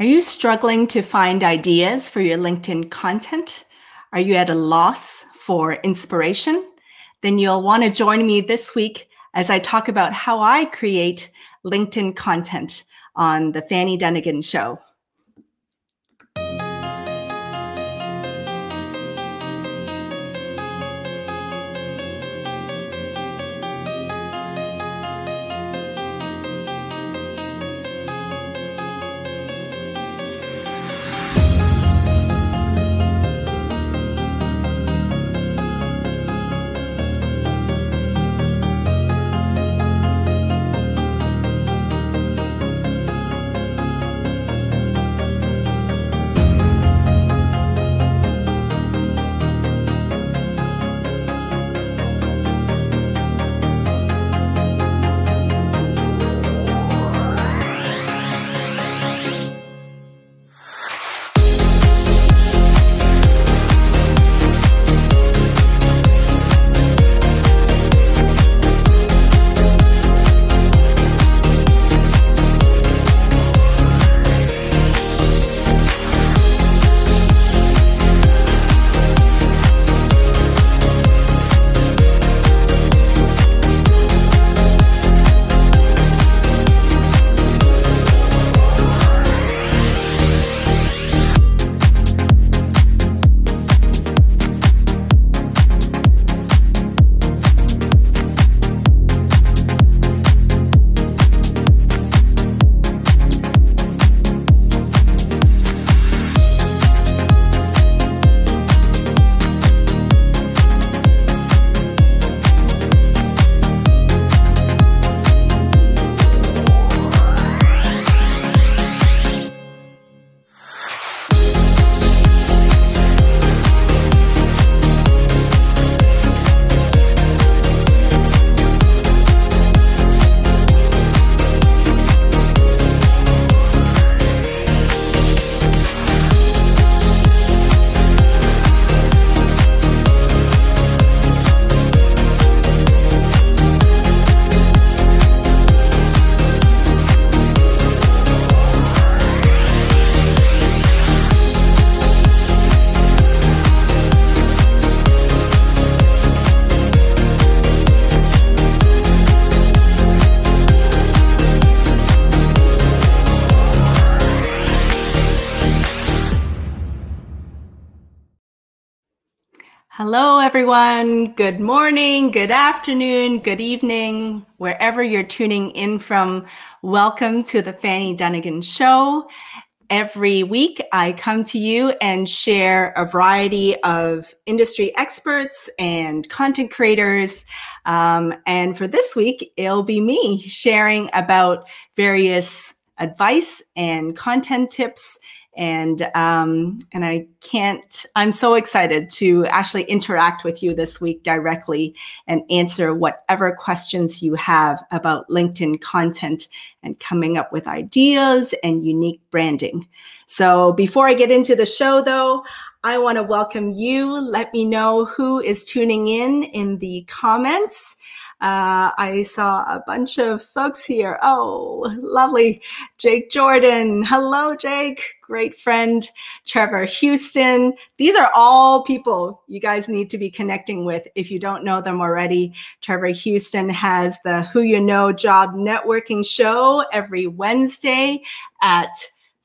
Are you struggling to find ideas for your LinkedIn content? Are you at a loss for inspiration? Then you'll want to join me this week as I talk about how I create LinkedIn content on the Fanny Dunagan Show. Everyone. Good morning, good afternoon, good evening, wherever you're tuning in from. Welcome to the Fanny Dunagan Show. Every week, I come to you and share a variety of industry experts and content creators. Um, and for this week, it'll be me sharing about various advice and content tips and um, and I can't. I'm so excited to actually interact with you this week directly and answer whatever questions you have about LinkedIn content and coming up with ideas and unique branding. So before I get into the show, though. I want to welcome you. Let me know who is tuning in in the comments. Uh, I saw a bunch of folks here. Oh, lovely. Jake Jordan. Hello, Jake. Great friend. Trevor Houston. These are all people you guys need to be connecting with if you don't know them already. Trevor Houston has the Who You Know Job Networking Show every Wednesday at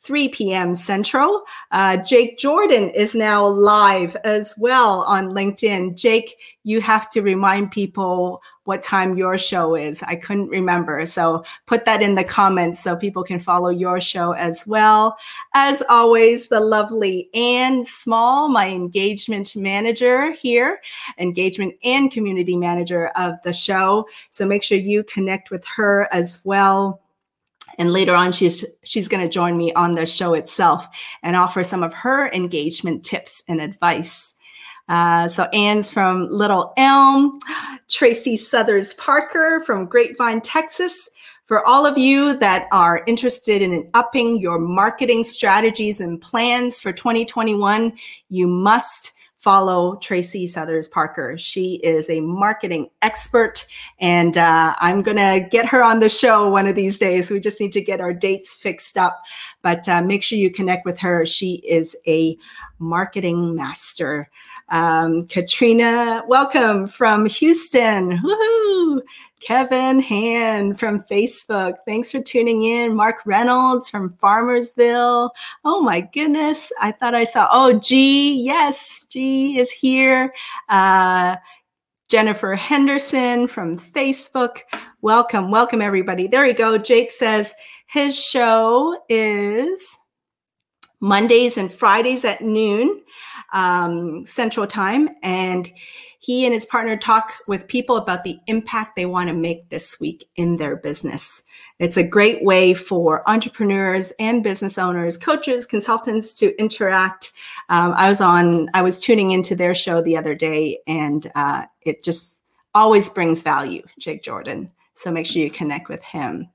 3 p.m. Central. Uh, Jake Jordan is now live as well on LinkedIn. Jake, you have to remind people what time your show is. I couldn't remember. So put that in the comments so people can follow your show as well. As always, the lovely Anne Small, my engagement manager here, engagement and community manager of the show. So make sure you connect with her as well and later on she's she's going to join me on the show itself and offer some of her engagement tips and advice uh, so Anne's from Little Elm, Tracy Southers Parker from Grapevine, Texas. For all of you that are interested in upping your marketing strategies and plans for 2021, you must follow Tracy Southers Parker. She is a marketing expert, and uh, I'm going to get her on the show one of these days. We just need to get our dates fixed up, but uh, make sure you connect with her. She is a marketing master. Um, Katrina, welcome from Houston. Woohoo! Kevin Han from Facebook. Thanks for tuning in. Mark Reynolds from Farmersville. Oh my goodness. I thought I saw, oh, G. Yes, G is here. Uh, Jennifer Henderson from Facebook. Welcome, welcome everybody. There you go. Jake says his show is Mondays and Fridays at noon um, Central Time. And he and his partner talk with people about the impact they want to make this week in their business. It's a great way for entrepreneurs and business owners, coaches, consultants to interact. Um, I was on, I was tuning into their show the other day, and uh, it just always brings value, Jake Jordan. So make sure you connect with him.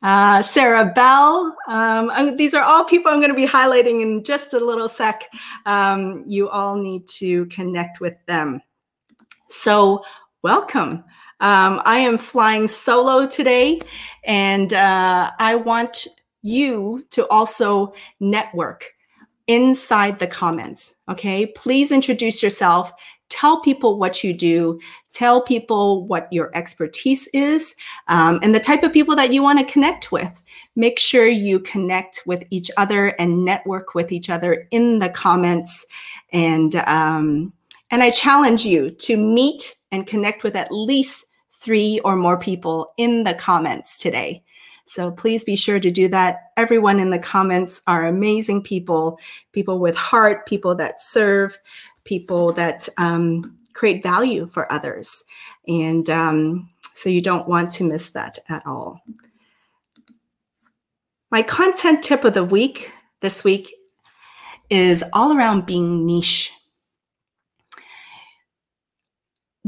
Uh, Sarah Bell. Um, these are all people I'm going to be highlighting in just a little sec. Um, you all need to connect with them. So, welcome. Um, I am flying solo today, and uh, I want you to also network inside the comments. Okay, please introduce yourself. Tell people what you do. Tell people what your expertise is um, and the type of people that you want to connect with. Make sure you connect with each other and network with each other in the comments. And um, and I challenge you to meet and connect with at least three or more people in the comments today. So please be sure to do that. Everyone in the comments are amazing people, people with heart, people that serve, people that um, create value for others. And um, so you don't want to miss that at all. My content tip of the week this week is all around being niche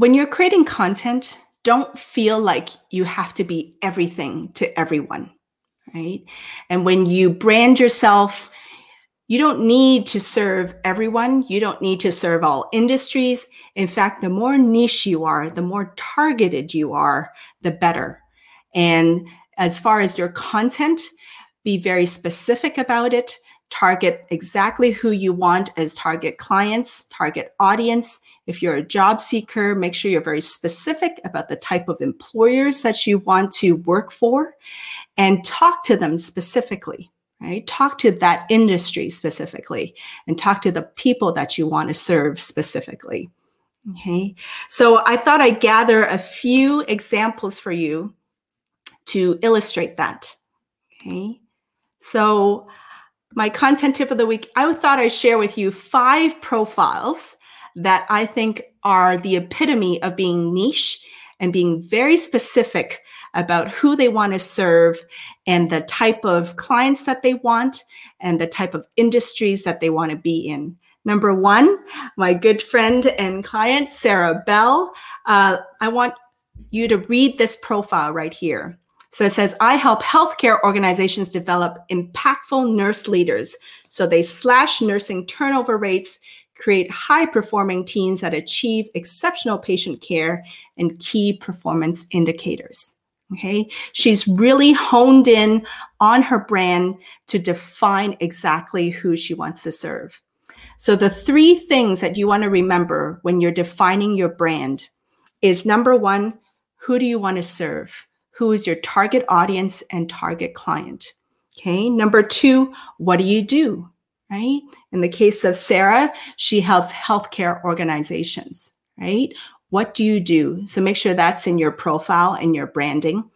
when you're creating content, don't feel like you have to be everything to everyone, right? And when you brand yourself, you don't need to serve everyone. You don't need to serve all industries. In fact, the more niche you are, the more targeted you are, the better. And as far as your content, be very specific about it. Target exactly who you want as target clients, target audience, if you're a job seeker, make sure you're very specific about the type of employers that you want to work for and talk to them specifically, right? Talk to that industry specifically and talk to the people that you want to serve specifically. Okay. So I thought I'd gather a few examples for you to illustrate that. Okay. So my content tip of the week, I thought I'd share with you five profiles that I think are the epitome of being niche and being very specific about who they want to serve and the type of clients that they want and the type of industries that they want to be in. Number one, my good friend and client, Sarah Bell. Uh, I want you to read this profile right here. So it says, I help healthcare organizations develop impactful nurse leaders so they slash nursing turnover rates, create high performing teams that achieve exceptional patient care and key performance indicators. Okay. She's really honed in on her brand to define exactly who she wants to serve. So, the three things that you want to remember when you're defining your brand is number one, who do you want to serve? Who is your target audience and target client? Okay. Number two, what do you do? right? In the case of Sarah, she helps healthcare organizations, right? What do you do? So make sure that's in your profile and your branding.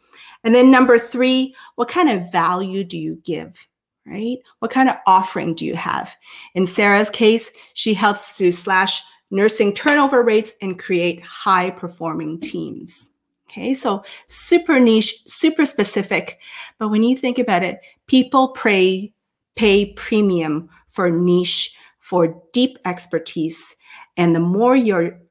And then number three, what kind of value do you give? Right? What kind of offering do you have? In Sarah's case, she helps to slash nursing turnover rates and create high performing teams. Okay, so super niche, super specific. But when you think about it, people pay, pay premium for niche, for deep expertise. And the more you're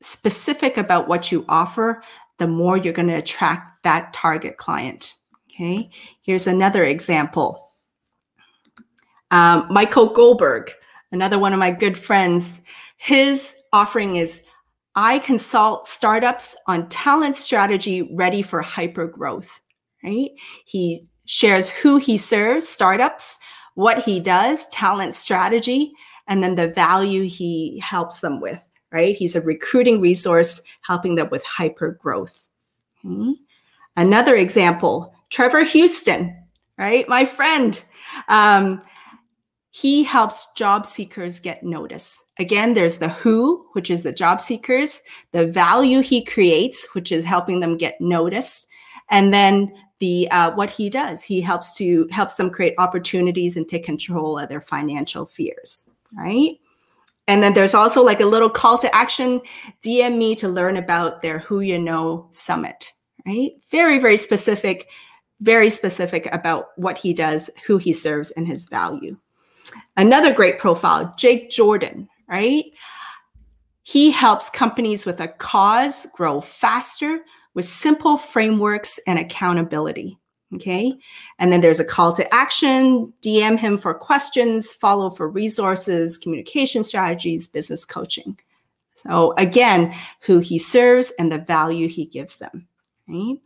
specific about what you offer, the more you're going to attract that target client. Okay, here's another example. Um, Michael Goldberg, another one of my good friends, His offering is I consult startups on talent strategy ready for hyper growth, right? He shares who he serves, startups, what he does, talent strategy, and then the value he helps them with, right? He's a recruiting resource helping them with hyper growth. Okay? Another example, Trevor Houston, right? My friend. Um, he helps job seekers get notice. Again, there's the who, which is the job seekers, the value he creates, which is helping them get noticed, and then the uh, what he does. He helps to helps them create opportunities and take control of their financial fears. Right. And then there's also like a little call to action. DM me to learn about their Who You Know Summit. Right. Very, very specific, very specific about what he does, who he serves, and his value. Another great profile, Jake Jordan, right? He helps companies with a cause grow faster with simple frameworks and accountability. Okay. And then there's a call to action, DM him for questions, follow for resources, communication strategies, business coaching. So again, who he serves and the value he gives them. Right?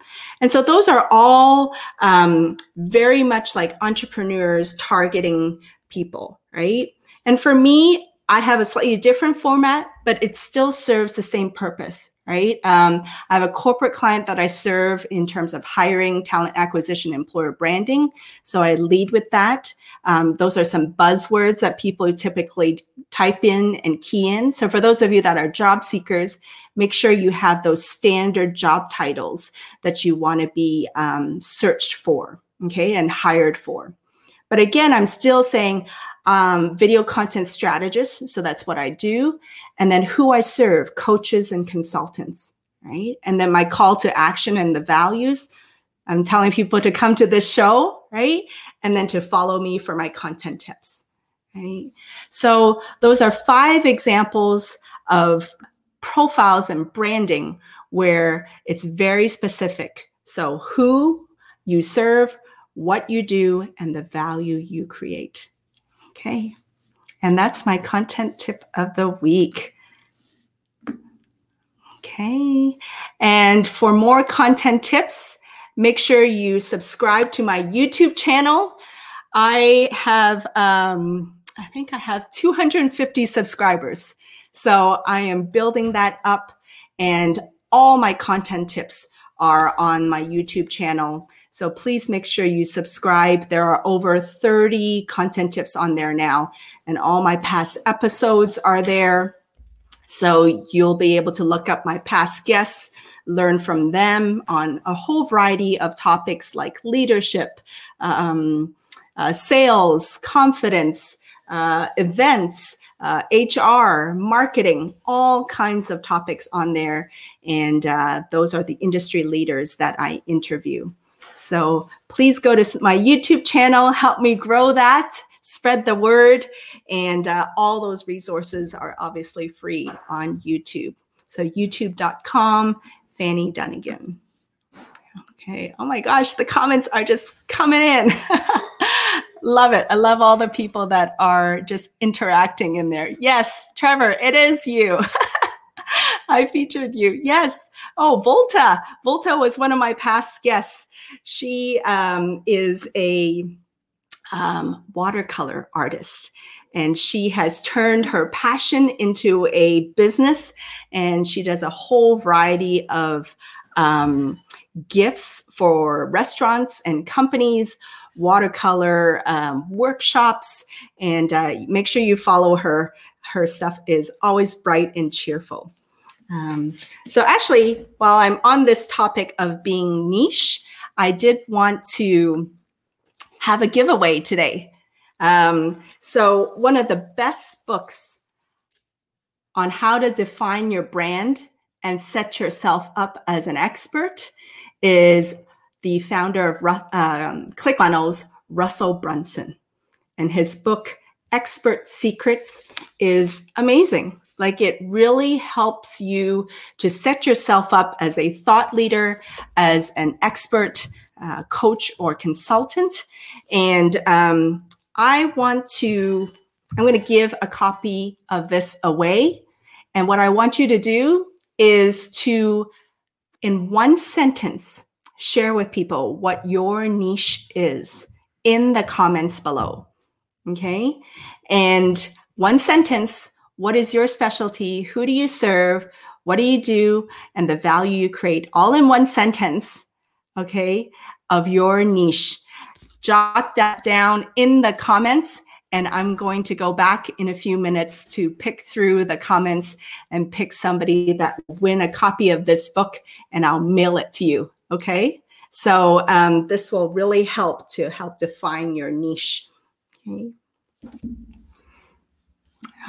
And so those are all um, very much like entrepreneurs targeting people, right? And for me, I have a slightly different format, but it still serves the same purpose, right? Um, I have a corporate client that I serve in terms of hiring, talent acquisition, employer branding. So I lead with that. Um, those are some buzzwords that people typically type in and key in. So for those of you that are job seekers, make sure you have those standard job titles that you want to be um, searched for, okay, and hired for. But again, I'm still saying um, video content strategist. So that's what I do. And then who I serve, coaches and consultants, right? And then my call to action and the values. I'm telling people to come to this show, right? And then to follow me for my content tips, right? So those are five examples of profiles and branding where it's very specific. So who you serve, what you do, and the value you create. Okay. And that's my content tip of the week. Okay. And for more content tips, make sure you subscribe to my YouTube channel. I have, um, I think I have 250 subscribers. So I am building that up, and all my content tips are on my YouTube channel. So please make sure you subscribe. There are over 30 content tips on there now, and all my past episodes are there. So you'll be able to look up my past guests, learn from them on a whole variety of topics like leadership, um, uh, sales, confidence, uh, events, uh, HR, marketing, all kinds of topics on there. And uh, those are the industry leaders that I interview. So please go to my YouTube channel, help me grow that, spread the word. And uh, all those resources are obviously free on YouTube. So youtube.com, Fanny Dunagan. Okay. Oh my gosh, the comments are just coming in. love it. I love all the people that are just interacting in there. Yes, Trevor, it is you. I featured you. Yes. Oh, Volta. Volta was one of my past guests. She um, is a um, watercolor artist and she has turned her passion into a business and she does a whole variety of um, gifts for restaurants and companies watercolor um, workshops and uh, make sure you follow her her stuff is always bright and cheerful um, so actually while i'm on this topic of being niche I did want to have a giveaway today. Um, so, one of the best books on how to define your brand and set yourself up as an expert is the founder of um, ClickFunnels, Russell Brunson. And his book, Expert Secrets, is amazing. Like it really helps you to set yourself up as a thought leader, as an expert uh, coach or consultant. And um, I want to I'm going to give a copy of this away. And what I want you to do is to, in one sentence, share with people what your niche is in the comments below. Okay. And one sentence what is your specialty? Who do you serve? What do you do? And the value you create all in one sentence. Okay. Of your niche. Jot that down in the comments and I'm going to go back in a few minutes to pick through the comments and pick somebody that win a copy of this book, and I'll mail it to you. Okay. So um, this will really help to help define your niche. Okay.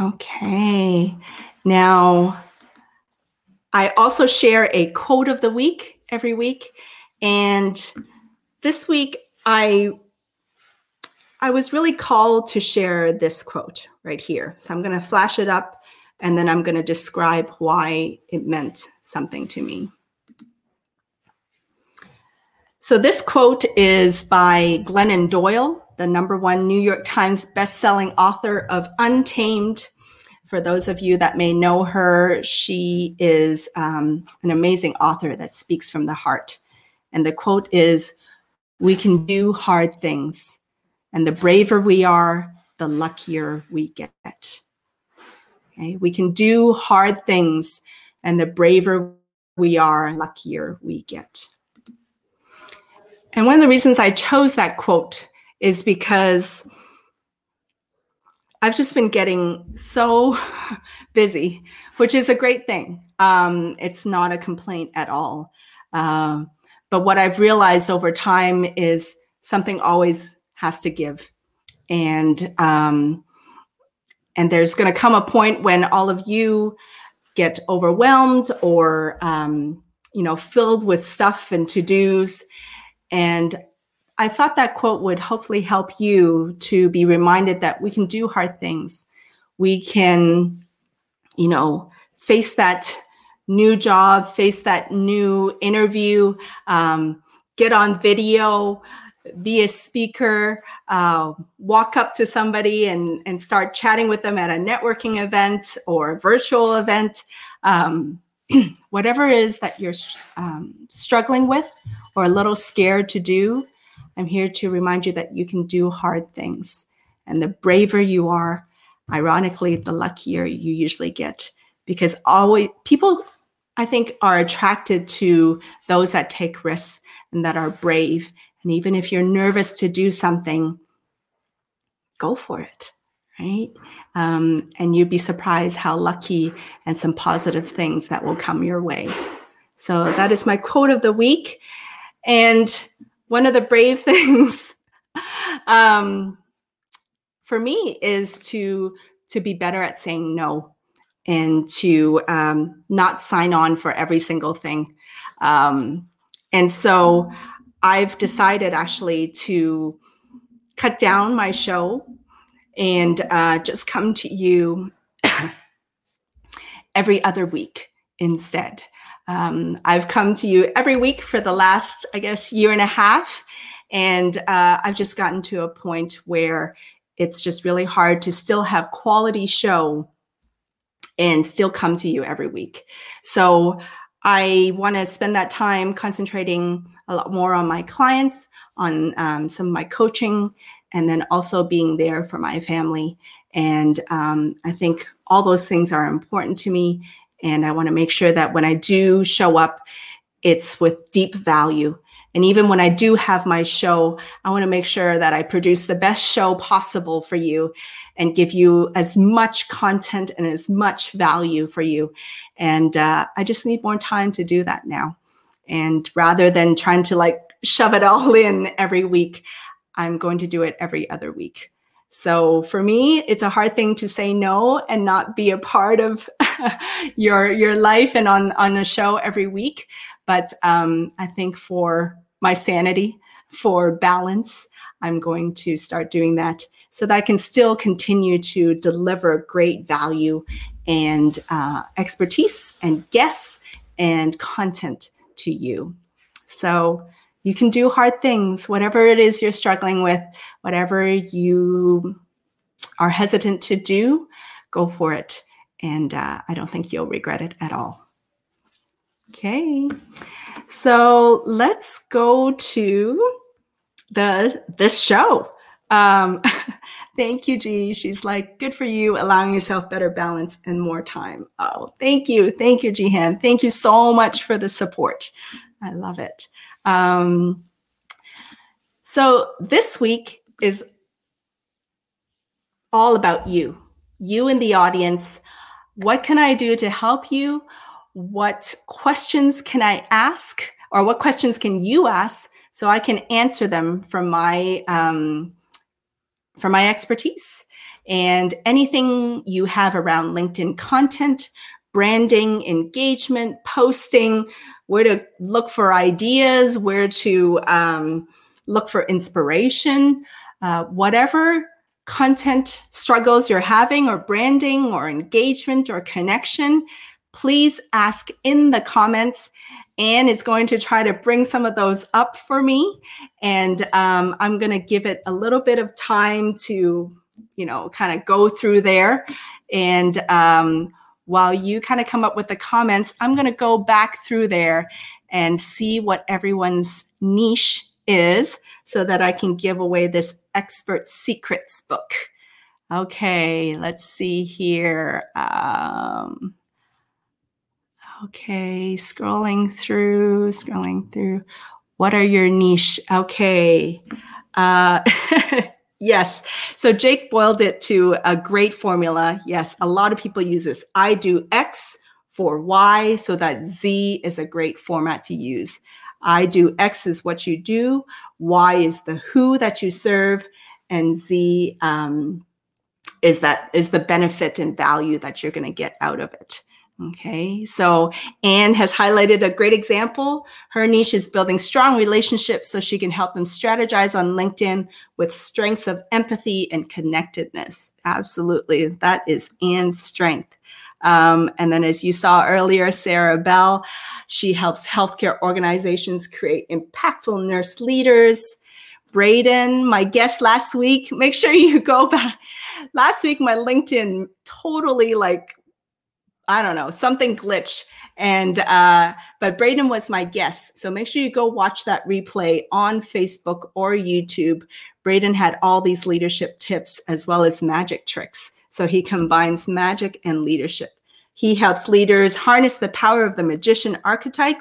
Okay. Now, I also share a quote of the week every week. And this week, I I was really called to share this quote right here. So I'm going to flash it up and then I'm going to describe why it meant something to me. So this quote is by Glennon Doyle, the number one New York Times bestselling author of Untamed. For those of you that may know her, she is um, an amazing author that speaks from the heart. And the quote is We can do hard things and the braver we are, the luckier we get. Okay? We can do hard things, and the braver we are, luckier we get. And one of the reasons I chose that quote is because I've just been getting so busy, which is a great thing. Um, it's not a complaint at all. Uh, but what I've realized over time is something always has to give and um, and there's going to come a point when all of you get overwhelmed or um, you know filled with stuff and to-dos and i thought that quote would hopefully help you to be reminded that we can do hard things. We can you know face that new job face that new interview um, get on video be a speaker, uh, walk up to somebody and, and start chatting with them at a networking event or virtual event, um, whatever it is that you're um, struggling with or a little scared to do, I'm here to remind you that you can do hard things. And the braver you are, ironically, the luckier you usually get because always people, I think, are attracted to those that take risks and that are brave and even if you're nervous to do something, go for it, right? Um, and you'd be surprised how lucky and some positive things that will come your way. So that is my quote of the week. And one of the brave things um, for me is to to be better at saying no and to um, not sign on for every single thing. Um, and so I've decided actually to cut down my show and uh, just come to you every other week instead. Um, I've come to you every week for the last, I guess, year and a half. And uh, I've just gotten to a point where it's just really hard to still have quality show and still come to you every week. So I want to spend that time concentrating a lot more on my clients, on um, some of my coaching, and then also being there for my family. And um, I think all those things are important to me. And I want to make sure that when I do show up, it's with deep value. And even when I do have my show, I want to make sure that I produce the best show possible for you and give you as much content and as much value for you. And uh, I just need more time to do that now. And rather than trying to like shove it all in every week, I'm going to do it every other week. So for me, it's a hard thing to say no and not be a part of your your life and on on a show every week. But um, I think for my sanity, for balance, I'm going to start doing that so that I can still continue to deliver great value and uh, expertise and guests and content to you. So you can do hard things, whatever it is you're struggling with, whatever you are hesitant to do, go for it. And uh, I don't think you'll regret it at all. Okay, so let's go to the this show. Um, thank you, G. She's like, good for you, allowing yourself better balance and more time. Oh, thank you, thank you, Gihan. Thank you so much for the support. I love it. Um, so this week is all about you, you in the audience. What can I do to help you? What questions can I ask? Or what questions can you ask so I can answer them from my um, from my expertise and anything you have around LinkedIn content, branding, engagement, posting, where to look for ideas, where to um, look for inspiration, uh, whatever content struggles you're having, or branding, or engagement, or connection, please ask in the comments. Anne is going to try to bring some of those up for me. And um, I'm going to give it a little bit of time to, you know, kind of go through there. And um, while you kind of come up with the comments, I'm going to go back through there and see what everyone's niche is so that I can give away this expert secrets book. Okay, let's see here. Um, Okay, scrolling through, scrolling through. What are your niche? Okay. Uh, yes. So Jake boiled it to a great formula. Yes, a lot of people use this. I do X for Y, so that Z is a great format to use. I do X is what you do, Y is the who that you serve, and Z um, is that is the benefit and value that you're going to get out of it. Okay, so Anne has highlighted a great example. Her niche is building strong relationships so she can help them strategize on LinkedIn with strengths of empathy and connectedness. Absolutely, that is Anne's strength. Um, and then, as you saw earlier, Sarah Bell, she helps healthcare organizations create impactful nurse leaders. Braden, my guest last week, make sure you go back. Last week, my LinkedIn totally like I don't know, something glitched. And uh, but Braden was my guest. So make sure you go watch that replay on Facebook or YouTube. Braden had all these leadership tips as well as magic tricks. So he combines magic and leadership. He helps leaders harness the power of the magician archetype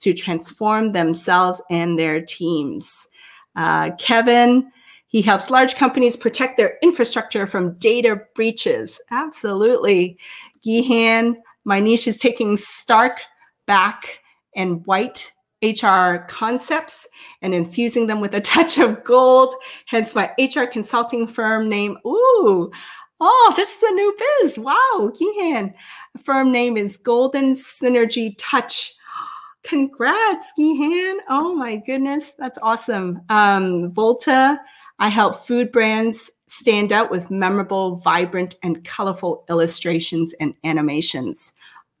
to transform themselves and their teams. Uh, Kevin, he helps large companies protect their infrastructure from data breaches. Absolutely. Gihan, my niche is taking stark back and white HR concepts and infusing them with a touch of gold, hence my HR consulting firm name. Ooh, oh, this is a new biz. Wow, Gihan. Firm name is Golden Synergy Touch. Congrats, Gihan. Oh my goodness, that's awesome. Um, Volta, I help food brands stand out with memorable, vibrant, and colorful illustrations and animations.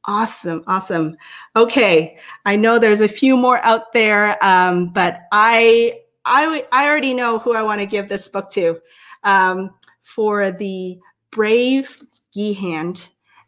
Awesome, awesome. Okay, I know there's a few more out there, um, but I, I, I already know who I want to give this book to um, for the brave Gihan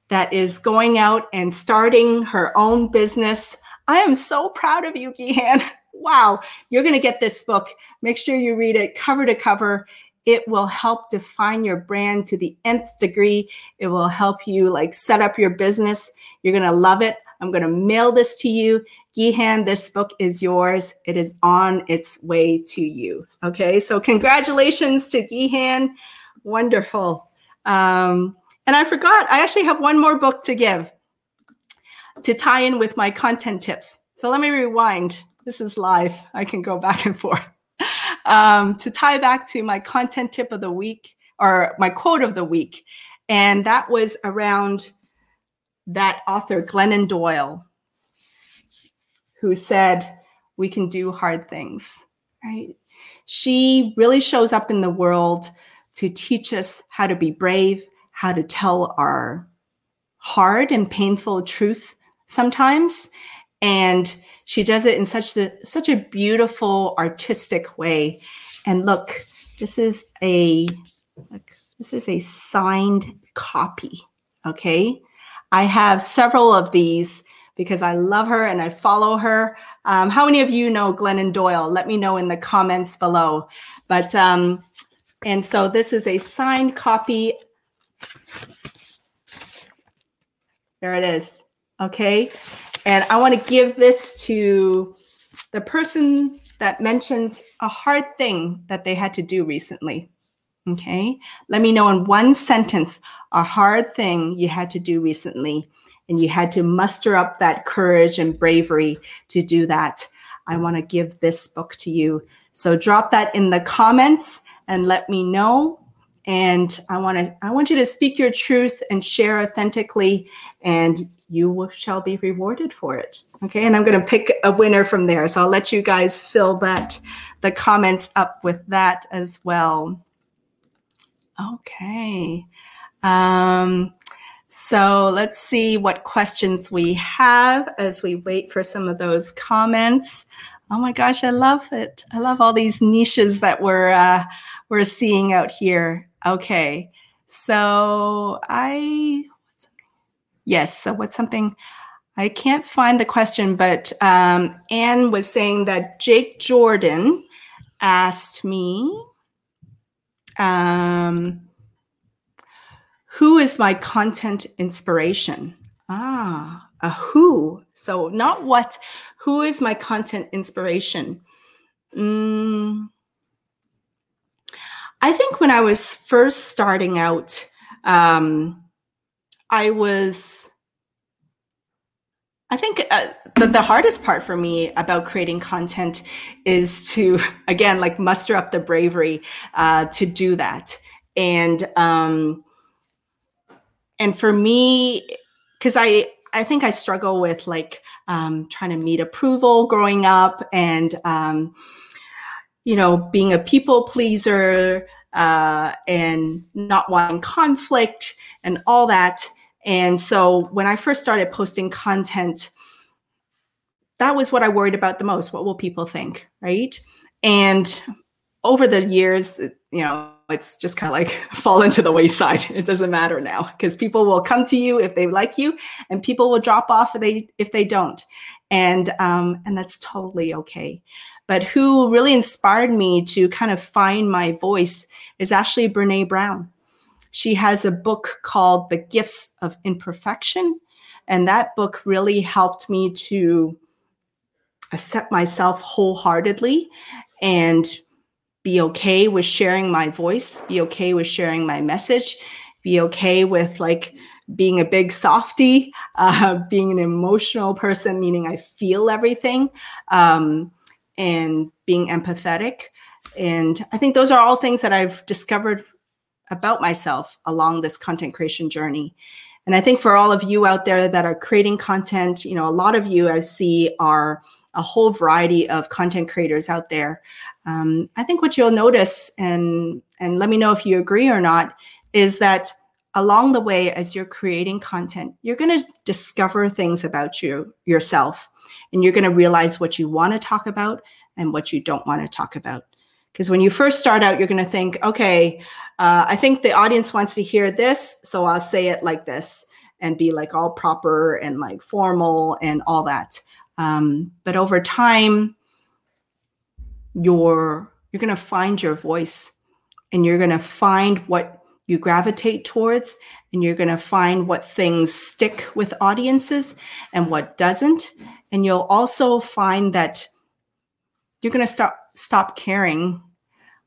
that is going out and starting her own business. I am so proud of you, Gihan. Wow, you're going to get this book. Make sure you read it cover to cover it will help define your brand to the nth degree. It will help you like set up your business. You're going to love it. I'm going to mail this to you. Gihan, this book is yours. It is on its way to you. Okay, so congratulations to Gihan. Wonderful. Um, and I forgot, I actually have one more book to give to tie in with my content tips. So let me rewind. This is live. I can go back and forth um, to tie back to my content tip of the week or my quote of the week. And that was around that author, Glennon Doyle, who said, We can do hard things, right? She really shows up in the world to teach us how to be brave, how to tell our hard and painful truth sometimes. And she does it in such a such a beautiful artistic way and look this is a look, This is a signed copy. Okay. I have several of these because I love her and I follow her. Um, how many of you know Glennon Doyle? Let me know in the comments below. But, um, and so this is a signed copy. There it is. Okay. And I want to give this to the person that mentions a hard thing that they had to do recently. Okay. Let me know in one sentence a hard thing you had to do recently and you had to muster up that courage and bravery to do that, I want to give this book to you. So drop that in the comments and let me know. And I want to I want you to speak your truth and share authentically, and you shall be rewarded for it. Okay, and I'm going to pick a winner from there. So I'll let you guys fill that the comments up with that as well. Okay. Um, so let's see what questions we have as we wait for some of those comments. Oh my gosh, I love it. I love all these niches that we're uh, we're seeing out here. Okay, so I yes. So what's something I can't find the question, but um, Anne was saying that Jake Jordan asked me. Um, who is my content inspiration? Ah, a who. So not what. Who is my content inspiration? Mm, I think when I was first starting out, um, I was. I think uh, the, the hardest part for me about creating content is to, again, like muster up the bravery uh, to do that. And um, and for me because i i think i struggle with like um, trying to meet approval growing up and um, you know being a people pleaser uh, and not wanting conflict and all that and so when i first started posting content that was what i worried about the most what will people think right and over the years you know it's just kind of like fall into the wayside. It doesn't matter now because people will come to you if they like you, and people will drop off if they if they don't, and um, and that's totally okay. But who really inspired me to kind of find my voice is actually Brene Brown. She has a book called The Gifts of Imperfection, and that book really helped me to accept myself wholeheartedly and be okay with sharing my voice, be okay with sharing my message, be okay with like being a big softy, uh, being an emotional person, meaning I feel everything, um, and being empathetic. And I think those are all things that I've discovered about myself along this content creation journey. And I think for all of you out there that are creating content, you know, a lot of you I see are a whole variety of content creators out there. Um, I think what you'll notice, and and let me know if you agree or not, is that along the way as you're creating content, you're going to discover things about you yourself, and you're going to realize what you want to talk about and what you don't want to talk about. Because when you first start out, you're going to think, okay, uh, I think the audience wants to hear this, so I'll say it like this and be like all proper and like formal and all that. Um, but over time, you're you're going to find your voice, and you're going to find what you gravitate towards, and you're going to find what things stick with audiences and what doesn't. And you'll also find that you're going to start stop caring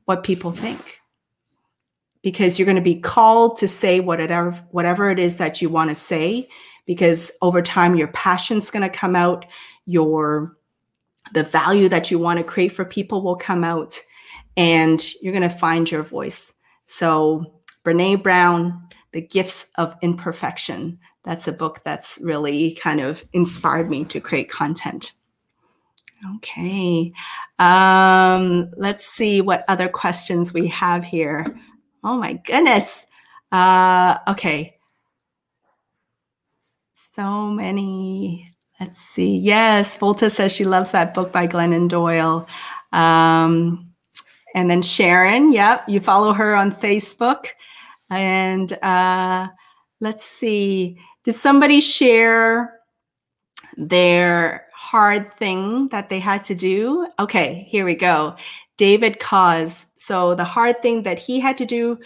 what people think. Because you're going to be called to say whatever whatever it is that you want to say because over time your passion's going to come out your the value that you want to create for people will come out and you're going to find your voice. So brene brown the gifts of imperfection that's a book that's really kind of inspired me to create content okay um, let's see what other questions we have here oh my goodness uh, okay so many Let's see. Yes, Volta says she loves that book by Glennon Doyle. Um, and then Sharon, yep, you follow her on Facebook. And uh, let's see, did somebody share their hard thing that they had to do? Okay, here we go. David Cause. So the hard thing that he had to do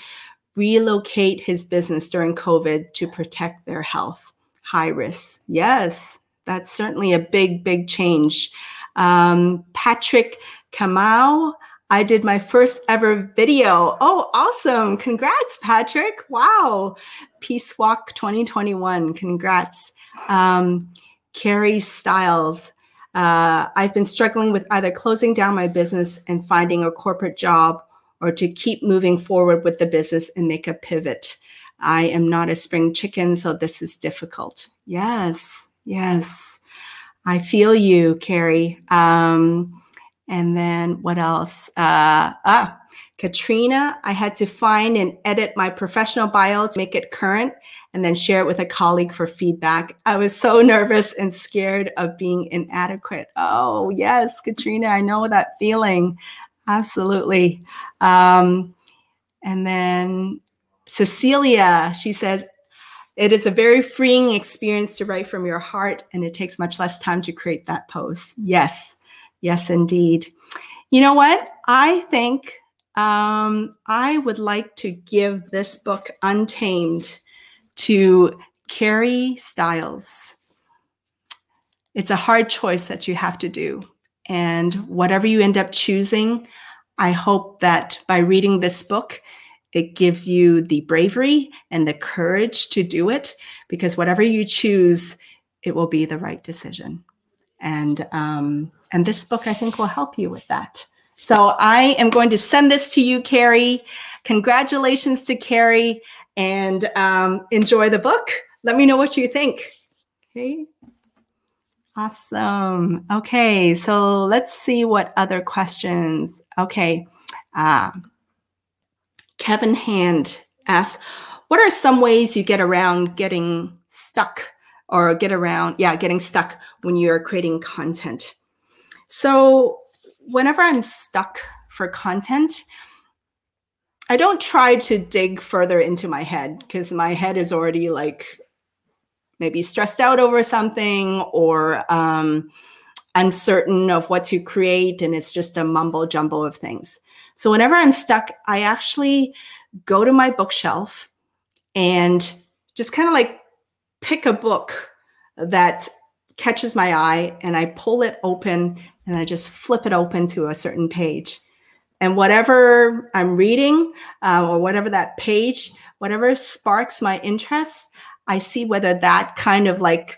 relocate his business during COVID to protect their health. High risk. Yes, that's certainly a big, big change. Um, Patrick Kamau, I did my first ever video. Oh, awesome. Congrats, Patrick. Wow. Peace Walk 2021. Congrats. Um, Carrie Styles. Uh, I've been struggling with either closing down my business and finding a corporate job or to keep moving forward with the business and make a pivot. I am not a spring chicken, so this is difficult. Yes, yes. I feel you, Carrie. Um, and then what else? Uh, ah, Katrina, I had to find and edit my professional bio to make it current and then share it with a colleague for feedback. I was so nervous and scared of being inadequate. Oh, yes, Katrina, I know that feeling. Absolutely. Um, and then Cecilia, she says, it is a very freeing experience to write from your heart, and it takes much less time to create that post. Yes, yes, indeed. You know what? I think um, I would like to give this book, Untamed, to Carrie Styles. It's a hard choice that you have to do. And whatever you end up choosing, I hope that by reading this book, it gives you the bravery and the courage to do it because whatever you choose, it will be the right decision. And um, and this book, I think, will help you with that. So I am going to send this to you, Carrie. Congratulations to Carrie, and um, enjoy the book. Let me know what you think. Okay. Awesome. Okay, so let's see what other questions. Okay. Uh, Kevin Hand asks, what are some ways you get around getting stuck or get around, yeah, getting stuck when you're creating content? So whenever I'm stuck for content, I don't try to dig further into my head because my head is already like maybe stressed out over something or um, uncertain of what to create and it's just a mumble jumble of things. So whenever I'm stuck, I actually go to my bookshelf and just kind of like pick a book that catches my eye and I pull it open and I just flip it open to a certain page. And whatever I'm reading uh, or whatever that page, whatever sparks my interest, I see whether that kind of like,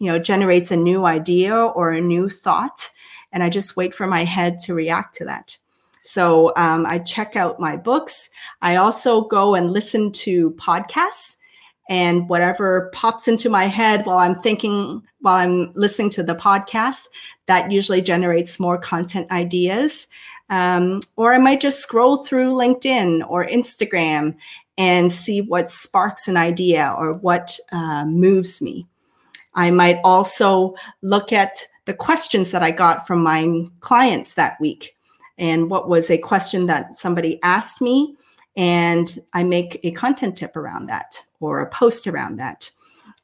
you know, generates a new idea or a new thought. And I just wait for my head to react to that. So um, I check out my books. I also go and listen to podcasts and whatever pops into my head while I'm thinking, while I'm listening to the podcast, that usually generates more content ideas. Um, or I might just scroll through LinkedIn or Instagram and see what sparks an idea or what uh, moves me. I might also look at the questions that I got from my clients that week and what was a question that somebody asked me. And I make a content tip around that or a post around that.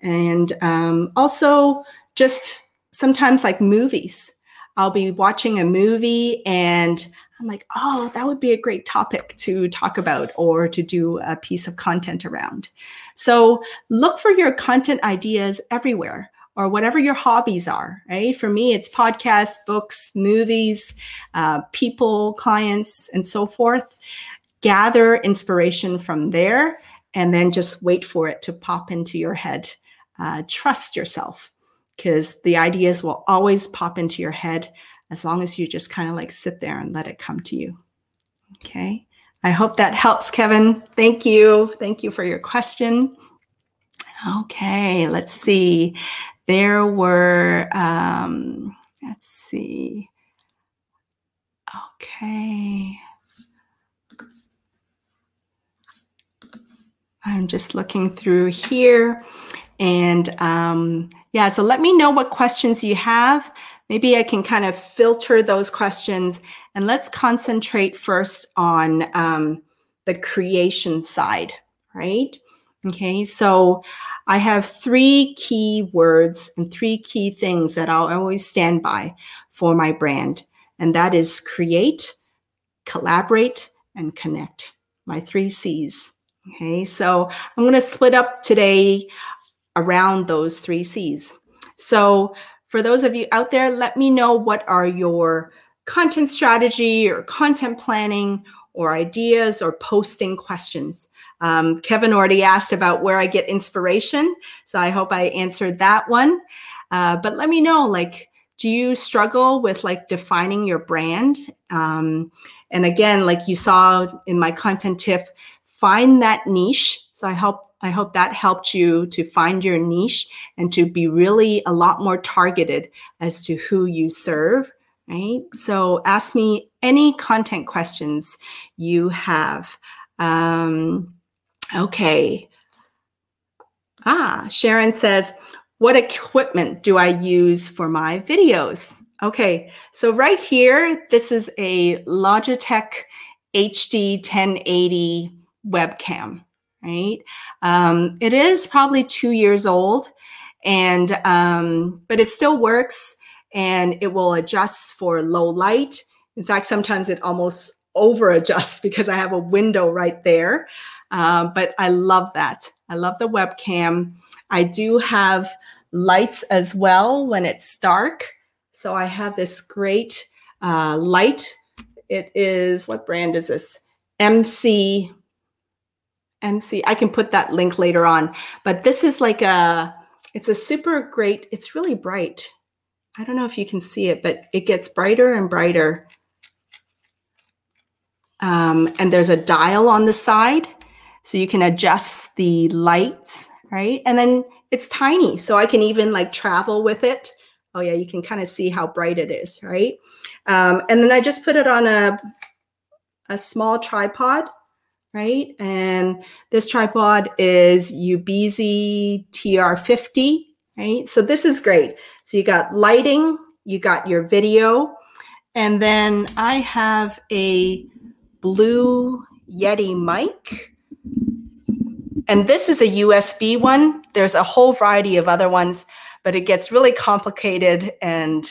And um, also, just sometimes like movies. I'll be watching a movie and I'm like, oh, that would be a great topic to talk about or to do a piece of content around. So look for your content ideas everywhere or whatever your hobbies are, right? For me, it's podcasts, books, movies, uh, people, clients, and so forth. Gather inspiration from there and then just wait for it to pop into your head. Uh, trust yourself because the ideas will always pop into your head as long as you just kind of like sit there and let it come to you. Okay. I hope that helps, Kevin. Thank you. Thank you for your question. Okay, let's see. There were, um, let's see. Okay. I'm just looking through here. And um, yeah, so let me know what questions you have maybe I can kind of filter those questions and let's concentrate first on um, the creation side, right? Okay, so I have three key words and three key things that I'll always stand by for my brand, and that is create, collaborate, and connect. My three C's. Okay, so I'm going to split up today around those three C's. So, for those of you out there, let me know what are your content strategy or content planning or ideas or posting questions. Um, Kevin already asked about where I get inspiration, so I hope I answered that one. Uh, but let me know, like, do you struggle with like defining your brand? Um, and again, like you saw in my content tip, find that niche. So I hope I hope that helped you to find your niche and to be really a lot more targeted as to who you serve right? So ask me any content questions you have. Um, okay. Ah, Sharon says, what equipment do I use for my videos? Okay, so right here, this is a Logitech HD 1080 webcam, right? Um, it is probably two years old, and um, but it still works and it will adjust for low light. In fact, sometimes it almost over adjusts because I have a window right there. Uh, but I love that. I love the webcam. I do have lights as well when it's dark. So I have this great uh, light. It is, what brand is this? MC. MC. I can put that link later on. But this is like a, it's a super great, it's really bright. I don't know if you can see it, but it gets brighter and brighter. Um, and there's a dial on the side, so you can adjust the lights, right? And then it's tiny, so I can even like travel with it. Oh yeah, you can kind of see how bright it is, right? Um, and then I just put it on a, a small tripod, right? And this tripod is UBZ TR50 right? So this is great. So you got lighting, you got your video, and then I have a blue Yeti mic. And this is a USB one. There's a whole variety of other ones, but it gets really complicated and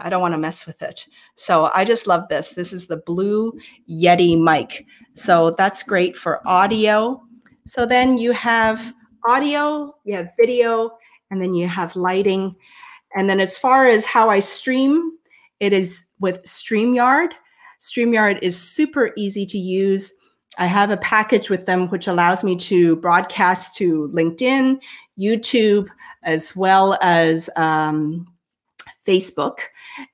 I don't want to mess with it. So I just love this. This is the blue Yeti mic. So that's great for audio. So then you have audio, you have video, and then you have lighting. And then as far as how I stream, it is with StreamYard. StreamYard is super easy to use. I have a package with them which allows me to broadcast to LinkedIn, YouTube, as well as um, Facebook.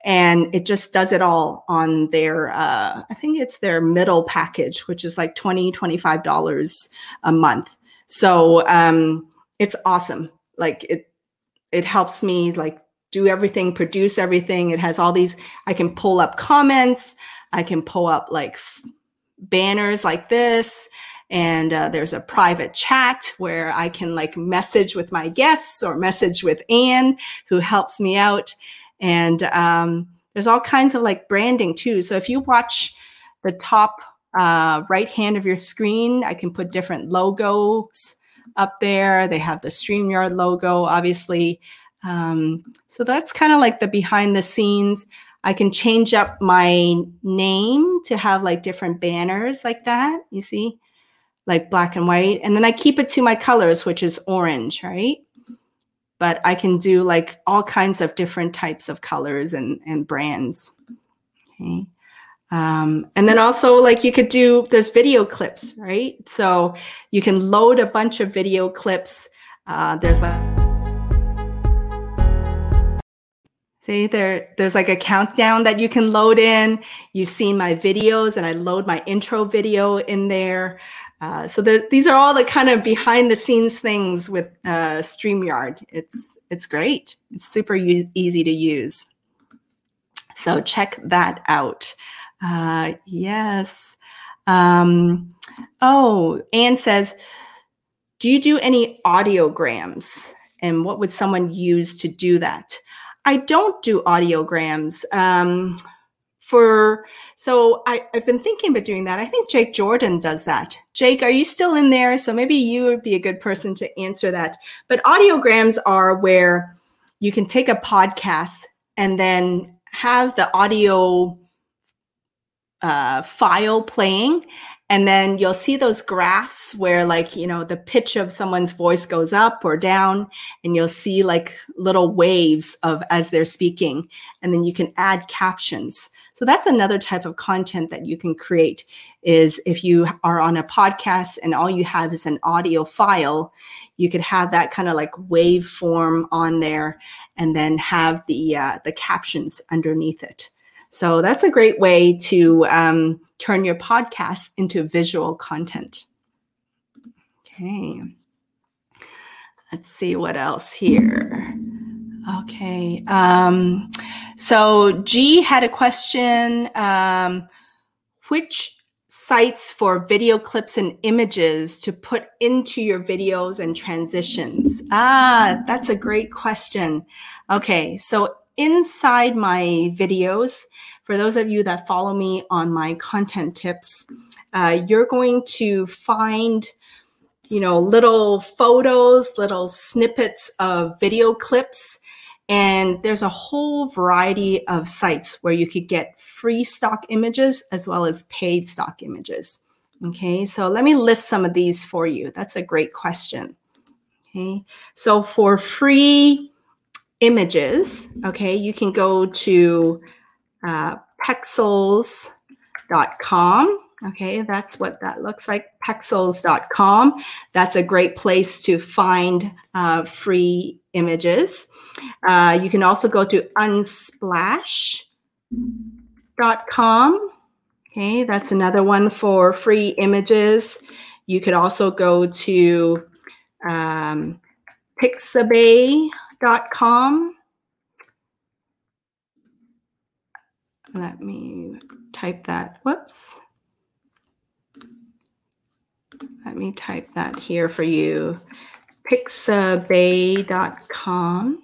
And it just does it all on their, uh, I think it's their middle package, which is like $20, $25 a month. So um, it's awesome like it it helps me like do everything produce everything it has all these i can pull up comments i can pull up like f- banners like this and uh, there's a private chat where i can like message with my guests or message with anne who helps me out and um, there's all kinds of like branding too so if you watch the top uh, right hand of your screen i can put different logos up there. They have the StreamYard logo, obviously. Um, so that's kind of like the behind the scenes. I can change up my name to have like different banners like that. You see, like black and white. And then I keep it to my colors, which is orange, right? But I can do like all kinds of different types of colors and, and brands. Okay. Um, and then also, like you could do, there's video clips, right? So you can load a bunch of video clips. Uh, there's a See, there, there's like a countdown that you can load in. You've seen my videos, and I load my intro video in there. Uh, so these are all the kind of behind the scenes things with uh, StreamYard. It's it's great. It's super easy to use. So check that out. Uh, yes. Um, oh, Anne says, do you do any audiograms? And what would someone use to do that? I don't do audiograms. Um, for so I, i've been thinking about doing that. I think jake jordan does that. Jake are you still in there? So maybe you would be a good person to answer that. But audiograms are where you can take a podcast and then have the audio uh, file playing and then you'll see those graphs where like you know the pitch of someone's voice goes up or down and you'll see like little waves of as they're speaking. And then you can add captions. So that's another type of content that you can create is if you are on a podcast and all you have is an audio file you could have that kind of like waveform on there and then have the uh, the captions underneath it. So that's a great way to um, turn your podcast into visual content. Okay. Let's see what else here. Okay. Um, so G had a question. Um, which sites for video clips and images to put into your videos and transitions? Ah, that's a great question. Okay. So inside my videos, for those of you that follow me on my content tips, uh, you're going to find you know little photos little snippets of video clips and there's a whole variety of sites where you could get free stock images as well as paid stock images. Okay so let me list some of these for you. That's a great question. Okay so for free images okay you can go to uh, pexels.com. Okay, that's what that looks like. Pexels.com. That's a great place to find uh, free images. Uh, you can also go to unsplash.com. Okay, that's another one for free images. You could also go to um, pixabay.com. Let me type that. Whoops. Let me type that here for you. Pixabay.com.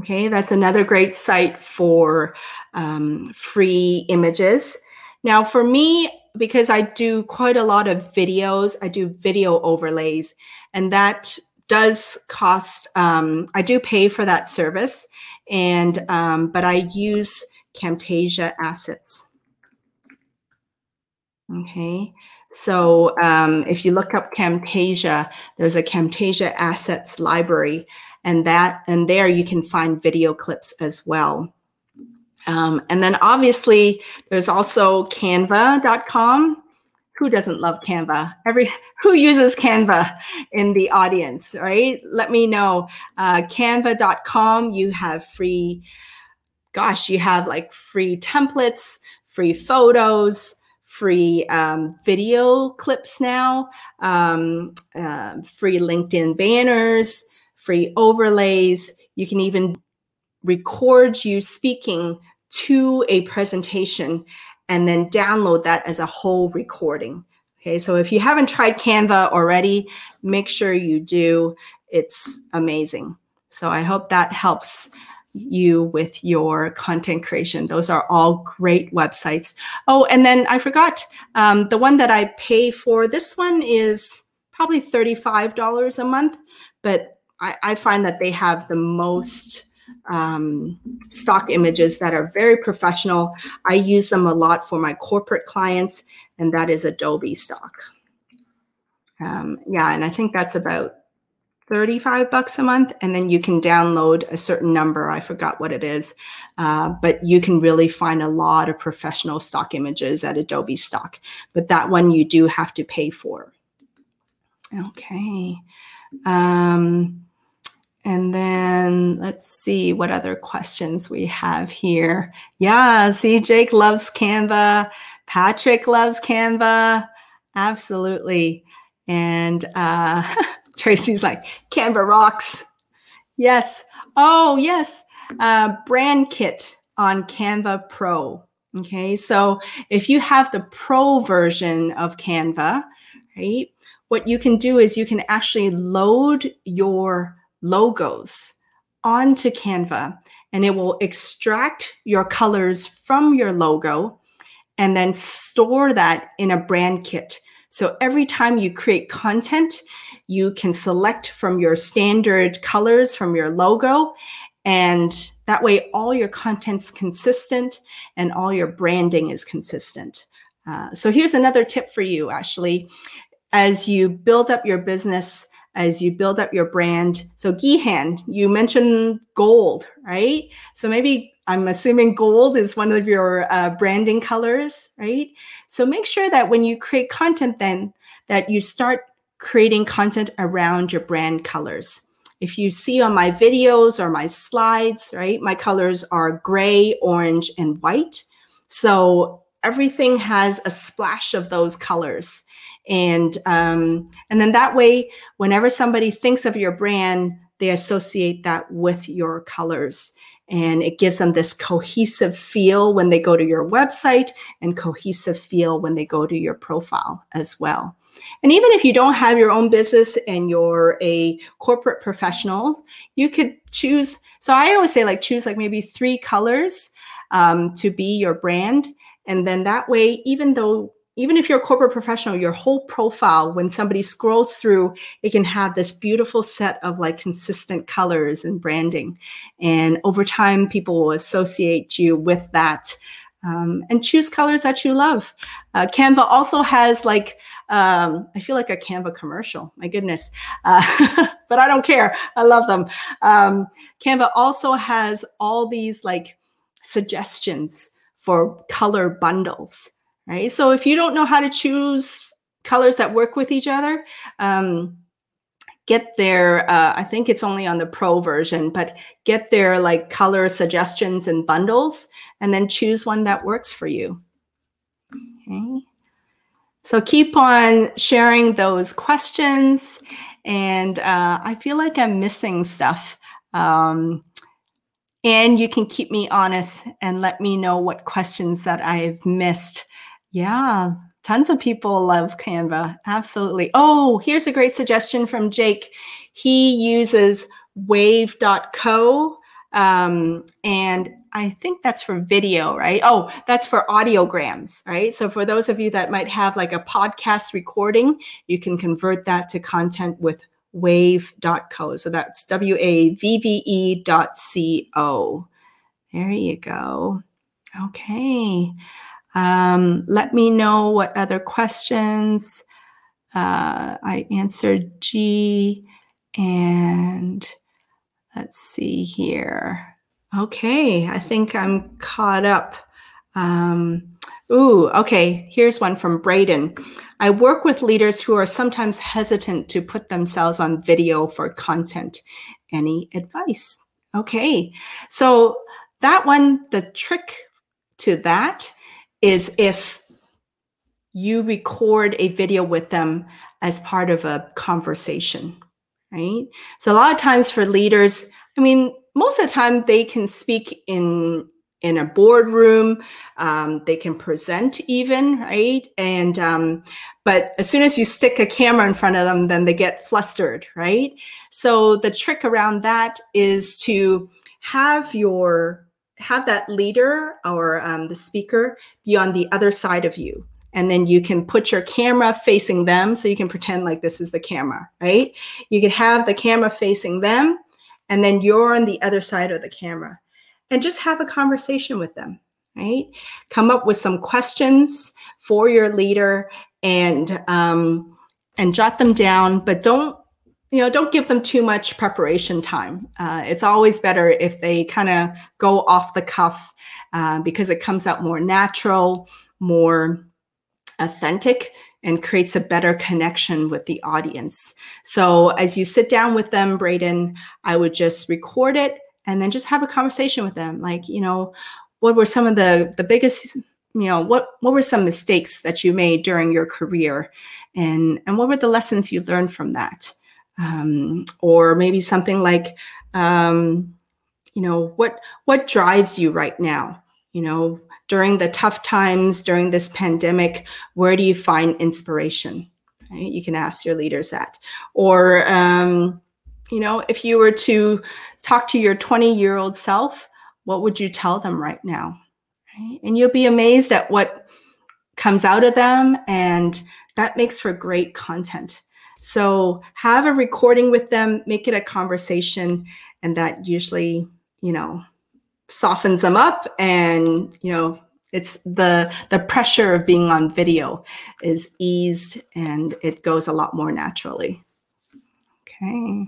Okay, that's another great site for um, free images. Now, for me, because I do quite a lot of videos, I do video overlays, and that does cost. Um, I do pay for that service, and um, but I use Camtasia assets. Okay, so um, if you look up Camtasia, there's a Camtasia assets library, and that and there you can find video clips as well. Um, and then obviously there's also Canva.com. Who doesn't love Canva? Every who uses Canva in the audience, right? Let me know. Uh, Canva.com. You have free gosh, you have like free templates, free photos, free um, video clips now, um, uh, free LinkedIn banners, free overlays. You can even record you speaking to a presentation and then download that as a whole recording. Okay, so if you haven't tried Canva already, make sure you do. It's amazing. So I hope that helps you with your content creation. Those are all great websites. Oh, and then I forgot um, the one that I pay for. This one is probably $35 a month, but I, I find that they have the most um, stock images that are very professional. I use them a lot for my corporate clients, and that is Adobe stock. Um, yeah, and I think that's about 35 bucks a month and then you can download a certain number. I forgot what it is. Uh, but you can really find a lot of professional stock images at adobe stock but that one you do have to pay for. Okay. Um, and then let's see what other questions we have here. Yeah see jake loves canva. Patrick loves canva. Absolutely. And uh, Tracy's like, Canva rocks. Yes. Oh, yes. Uh, brand kit on Canva Pro. Okay. So if you have the pro version of Canva, right, what you can do is you can actually load your logos onto Canva and it will extract your colors from your logo and then store that in a brand kit. So every time you create content, you can select from your standard colors from your logo. And that way, all your content's consistent and all your branding is consistent. Uh, so here's another tip for you, Ashley. As you build up your business, as you build up your brand. So Gihan, you mentioned gold, right? So maybe I'm assuming gold is one of your uh, branding colors, right? So make sure that when you create content, then that you start creating content around your brand colors. If you see on my videos or my slides, right, my colors are gray, orange, and white. So everything has a splash of those colors and um, and then that way whenever somebody thinks of your brand they associate that with your colors and it gives them this cohesive feel when they go to your website and cohesive feel when they go to your profile as well and even if you don't have your own business and you're a corporate professional you could choose so i always say like choose like maybe three colors um, to be your brand and then that way even though even if you're a corporate professional, your whole profile, when somebody scrolls through, it can have this beautiful set of like consistent colors and branding. And over time, people will associate you with that um, and choose colors that you love. Uh, Canva also has like, um, I feel like a Canva commercial, my goodness. Uh, but I don't care. I love them. Um, Canva also has all these like suggestions for color bundles right? So if you don't know how to choose colors that work with each other, um, get their, uh, I think it's only on the pro version, but get their like color suggestions and bundles and then choose one that works for you. Okay. So keep on sharing those questions. And uh, I feel like I'm missing stuff. Um, and you can keep me honest and let me know what questions that I've missed yeah, tons of people love Canva. Absolutely. Oh, here's a great suggestion from Jake. He uses wavve.co. Um, and I think that's for video, right? Oh, that's for audiograms, right? So for those of you that might have like a podcast recording, you can convert that to content with wavve.co. So that's W A V V E dot C O. There you go. Okay. Um, let me know what other questions. Uh, I answered G and let's see here. Okay, I think I'm caught up. Um, ooh, okay, here's one from Braden. I work with leaders who are sometimes hesitant to put themselves on video for content. Any advice? Okay, so that one, the trick to that is if you record a video with them as part of a conversation, right? So a lot of times for leaders, I mean, most of the time they can speak in in a boardroom, um, they can present even, right? And um, but as soon as you stick a camera in front of them, then they get flustered, right? So the trick around that is to have your have that leader or um, the speaker be on the other side of you. And then you can put your camera facing them. So you can pretend like this is the camera, right? You can have the camera facing them, and then you're on the other side of the camera. And just have a conversation with them, right? Come up with some questions for your leader and um, and jot them down, but don't you know, don't give them too much preparation time. Uh, it's always better if they kind of go off the cuff uh, because it comes out more natural, more authentic, and creates a better connection with the audience. So as you sit down with them, Braden, I would just record it and then just have a conversation with them. Like, you know, what were some of the the biggest you know what what were some mistakes that you made during your career and and what were the lessons you learned from that um, or maybe something like um, you know what what drives you right now you know during the tough times during this pandemic where do you find inspiration right? you can ask your leaders that or um, you know if you were to talk to your 20 year old self what would you tell them right now? Right? And you'll be amazed at what comes out of them. And that makes for great content. So have a recording with them, make it a conversation, and that usually, you know, softens them up and, you know, it's the the pressure of being on video is eased and it goes a lot more naturally. Okay.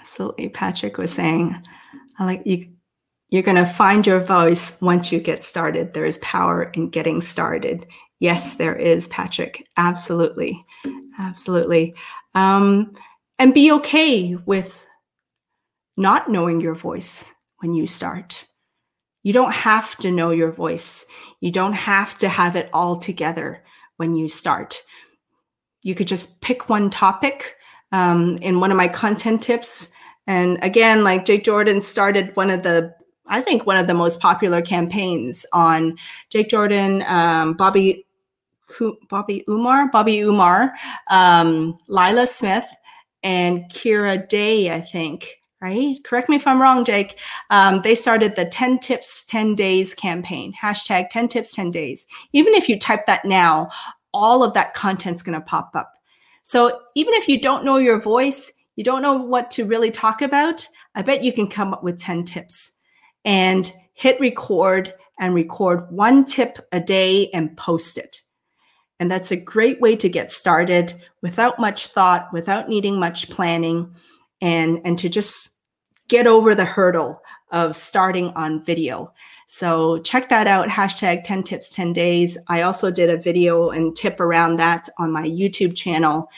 Absolutely. Patrick was saying, I like you you're going to find your voice once you get started. There is power in getting started. Yes, there is, Patrick. Absolutely. Absolutely. Um, and be okay with not knowing your voice when you start. You don't have to know your voice. You don't have to have it all together when you start. You could just pick one topic. Um, in one of my content tips, and again, like Jake Jordan started one of the, I think one of the most popular campaigns on Jake Jordan, um, Bobby, Bobby Umar, Bobby Umar, um, Lila Smith, and Kira Day, I think. Right? Correct me if I'm wrong, Jake. Um, they started the 10 tips, 10 days campaign. Hashtag 10 tips, 10 days. Even if you type that now, all of that content's going to pop up. So even if you don't know your voice, you don't know what to really talk about, I bet you can come up with 10 tips and hit record and record one tip a day and post it. And that's a great way to get started without much thought, without needing much planning, and, and to just get over the hurdle of starting on video. So check that out, hashtag 10 tips, 10 days. I also did a video and tip around that on my YouTube channel.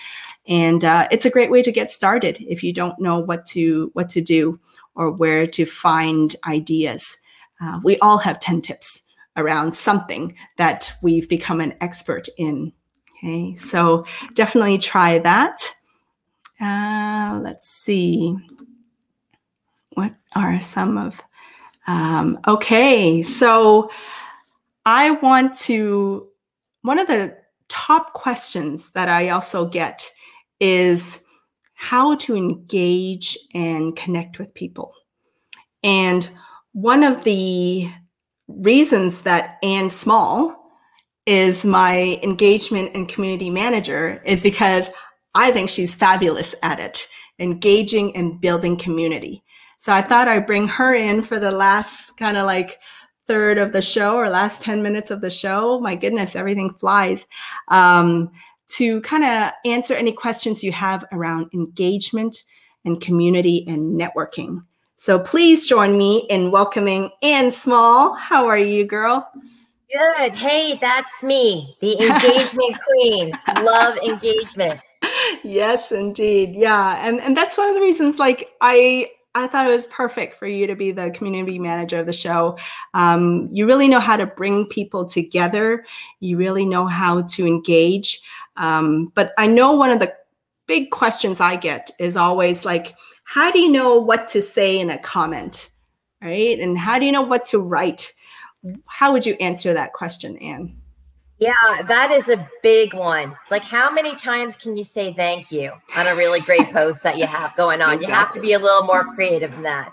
And uh, it's a great way to get started if you don't know what to what to do or where to find ideas. Uh, we all have 10 tips around something that we've become an expert in. Okay, so definitely try that. Uh, let's see. What are some of? Um, okay, so I want to. One of the top questions that I also get is how to engage and connect with people. And one of the reasons that Anne Small is my engagement and community manager is because I think she's fabulous at it, engaging and building community. So I thought I'd bring her in for the last kind of like third of the show or last 10 minutes of the show. My goodness, everything flies. Um, to kind of answer any questions you have around engagement and community and networking. So please join me in welcoming Anne Small. How are you, girl? Good. Hey, that's me, the engagement queen. Love engagement. Yes, indeed. Yeah. And and that's one of the reasons like I I thought it was perfect for you to be the community manager of the show. Um, you really know how to bring people together. You really know how to engage. Um, but I know one of the big questions I get is always like, how do you know what to say in a comment? Right? And how do you know what to write? How would you answer that question, Anne? Yeah, that is a big one. Like, how many times can you say thank you on a really great post that you have going on? Exactly. You have to be a little more creative than that.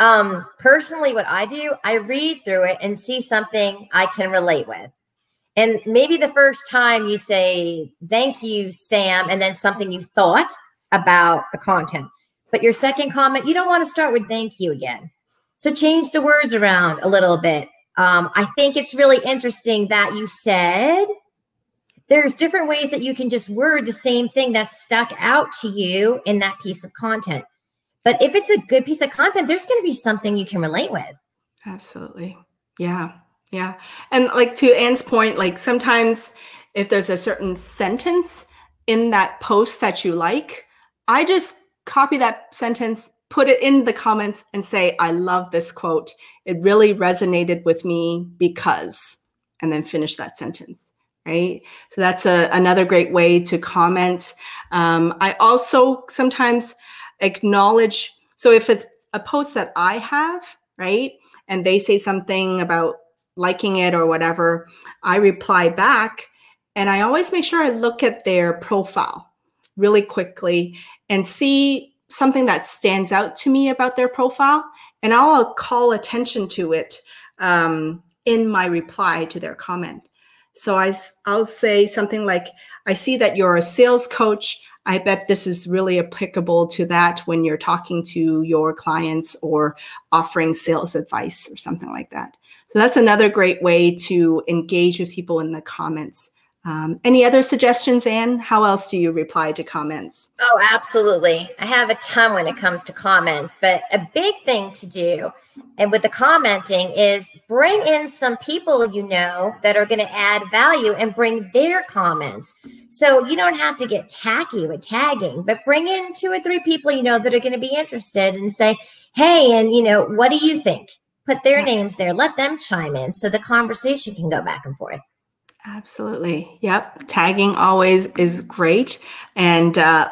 Um, personally, what I do, I read through it and see something I can relate with. And maybe the first time you say, thank you, Sam, and then something you thought about the content. But your second comment, you don't want to start with thank you again. So change the words around a little bit. Um, I think it's really interesting that you said there's different ways that you can just word the same thing that's stuck out to you in that piece of content. But if it's a good piece of content, there's going to be something you can relate with. Absolutely. Yeah. Yeah. And like to Anne's point, like sometimes if there's a certain sentence in that post that you like, I just copy that sentence, put it in the comments, and say, I love this quote. It really resonated with me because, and then finish that sentence. Right. So that's a, another great way to comment. Um, I also sometimes acknowledge. So if it's a post that I have, right, and they say something about liking it or whatever, I reply back. And I always make sure I look at their profile really quickly and see something that stands out to me about their profile. and I'll call attention to it um, in my reply to their comment. So I, I'll say something like, I see that you're a sales coach. I bet this is really applicable to that when you're talking to your clients or offering sales advice or something like that. So that's another great way to engage with people in the comments. Um, any other suggestions, Anne? How else do you reply to comments? Oh, absolutely. I have a ton when it comes to comments, but a big thing to do and with the commenting is bring in some people you know that are going to add value and bring their comments. So you don't have to get tacky with tagging, but bring in two or three people you know that are going to be interested and say, hey, and you know, what do you think? Put their names there, let them chime in so the conversation can go back and forth. Absolutely. Yep. Tagging always is great. And uh,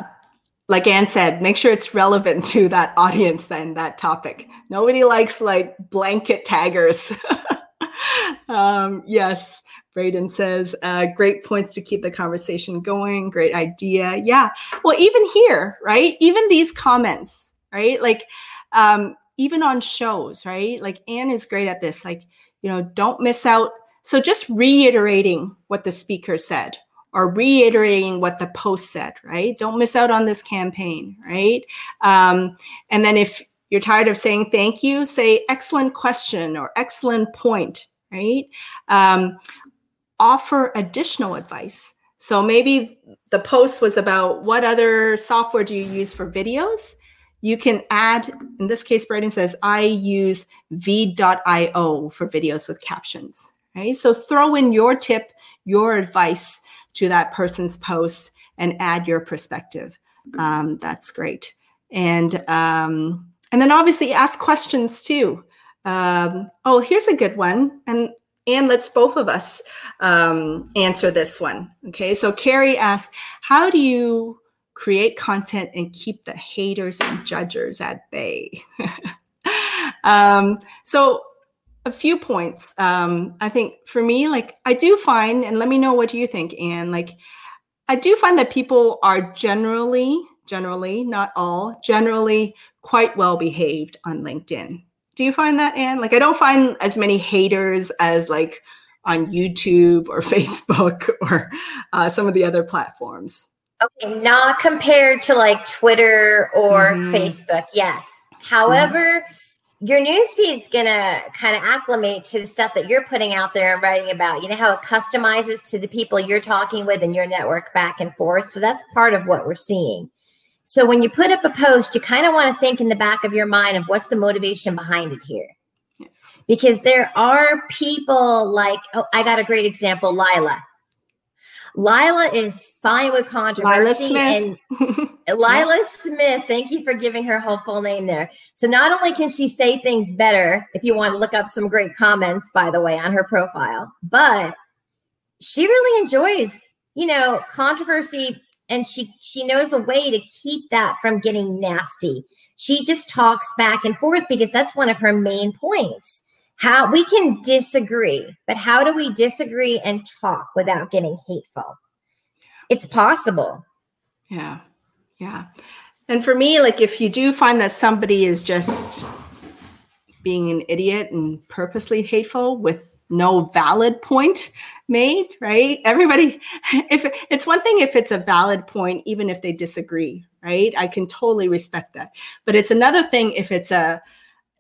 like Anne said, make sure it's relevant to that audience then that topic. Nobody likes like blanket taggers. um, yes. Braden says, uh, great points to keep the conversation going. Great idea. Yeah. Well, even here, right? Even these comments, right? Like, um, even on shows, right? Like Anne is great at this. Like, you know, don't miss out so just reiterating what the speaker said or reiterating what the post said, right? Don't miss out on this campaign, right? Um, and then if you're tired of saying thank you, say excellent question or excellent point, right? Um, offer additional advice. So maybe the post was about what other software do you use for videos? You can add, in this case, Braden says, I use veed.io for videos with captions, Right? So throw in your tip, your advice to that person's post and add your perspective. Um, that's great. And um, and then obviously ask questions too. Um, oh, here's a good one. And and let's both of us um, answer this one. Okay. So Carrie asked, how do you create content and keep the haters and judgers at bay? um, so a few points. Um, I think for me, like I do find, and let me know what you think, Anne. Like I do find that people are generally, generally, not all, generally quite well behaved on LinkedIn. Do you find that, Anne? Like I don't find as many haters as like on YouTube or Facebook or uh, some of the other platforms. Okay, not compared to like Twitter or mm-hmm. Facebook. Yes. However. Mm-hmm your newsfeed is going to kind of acclimate to the stuff that you're putting out there and writing about. You know how it customizes to the people you're talking with and your network back and forth. So that's part of what we're seeing. So when you put up a post, you kind of want to think in the back of your mind of what's the motivation behind it here. Because there are people like, oh, I got a great example, Lila. Lila is fine with controversy. Lila and Lila Smith, thank you for giving her whole full name there. So not only can she say things better, if you want to look up some great comments, by the way, on her profile, but she really enjoys, you know, controversy and she she knows a way to keep that from getting nasty. She just talks back and forth because that's one of her main points how we can disagree, but how do we disagree and talk without getting hateful? It's possible. Yeah. Yeah. And for me, like if you do find that somebody is just being an idiot and purposely hateful with no valid point made, right? Everybody, if it's one thing if it's a valid point, even if they disagree, right? I can totally respect that. But it's another thing if it's a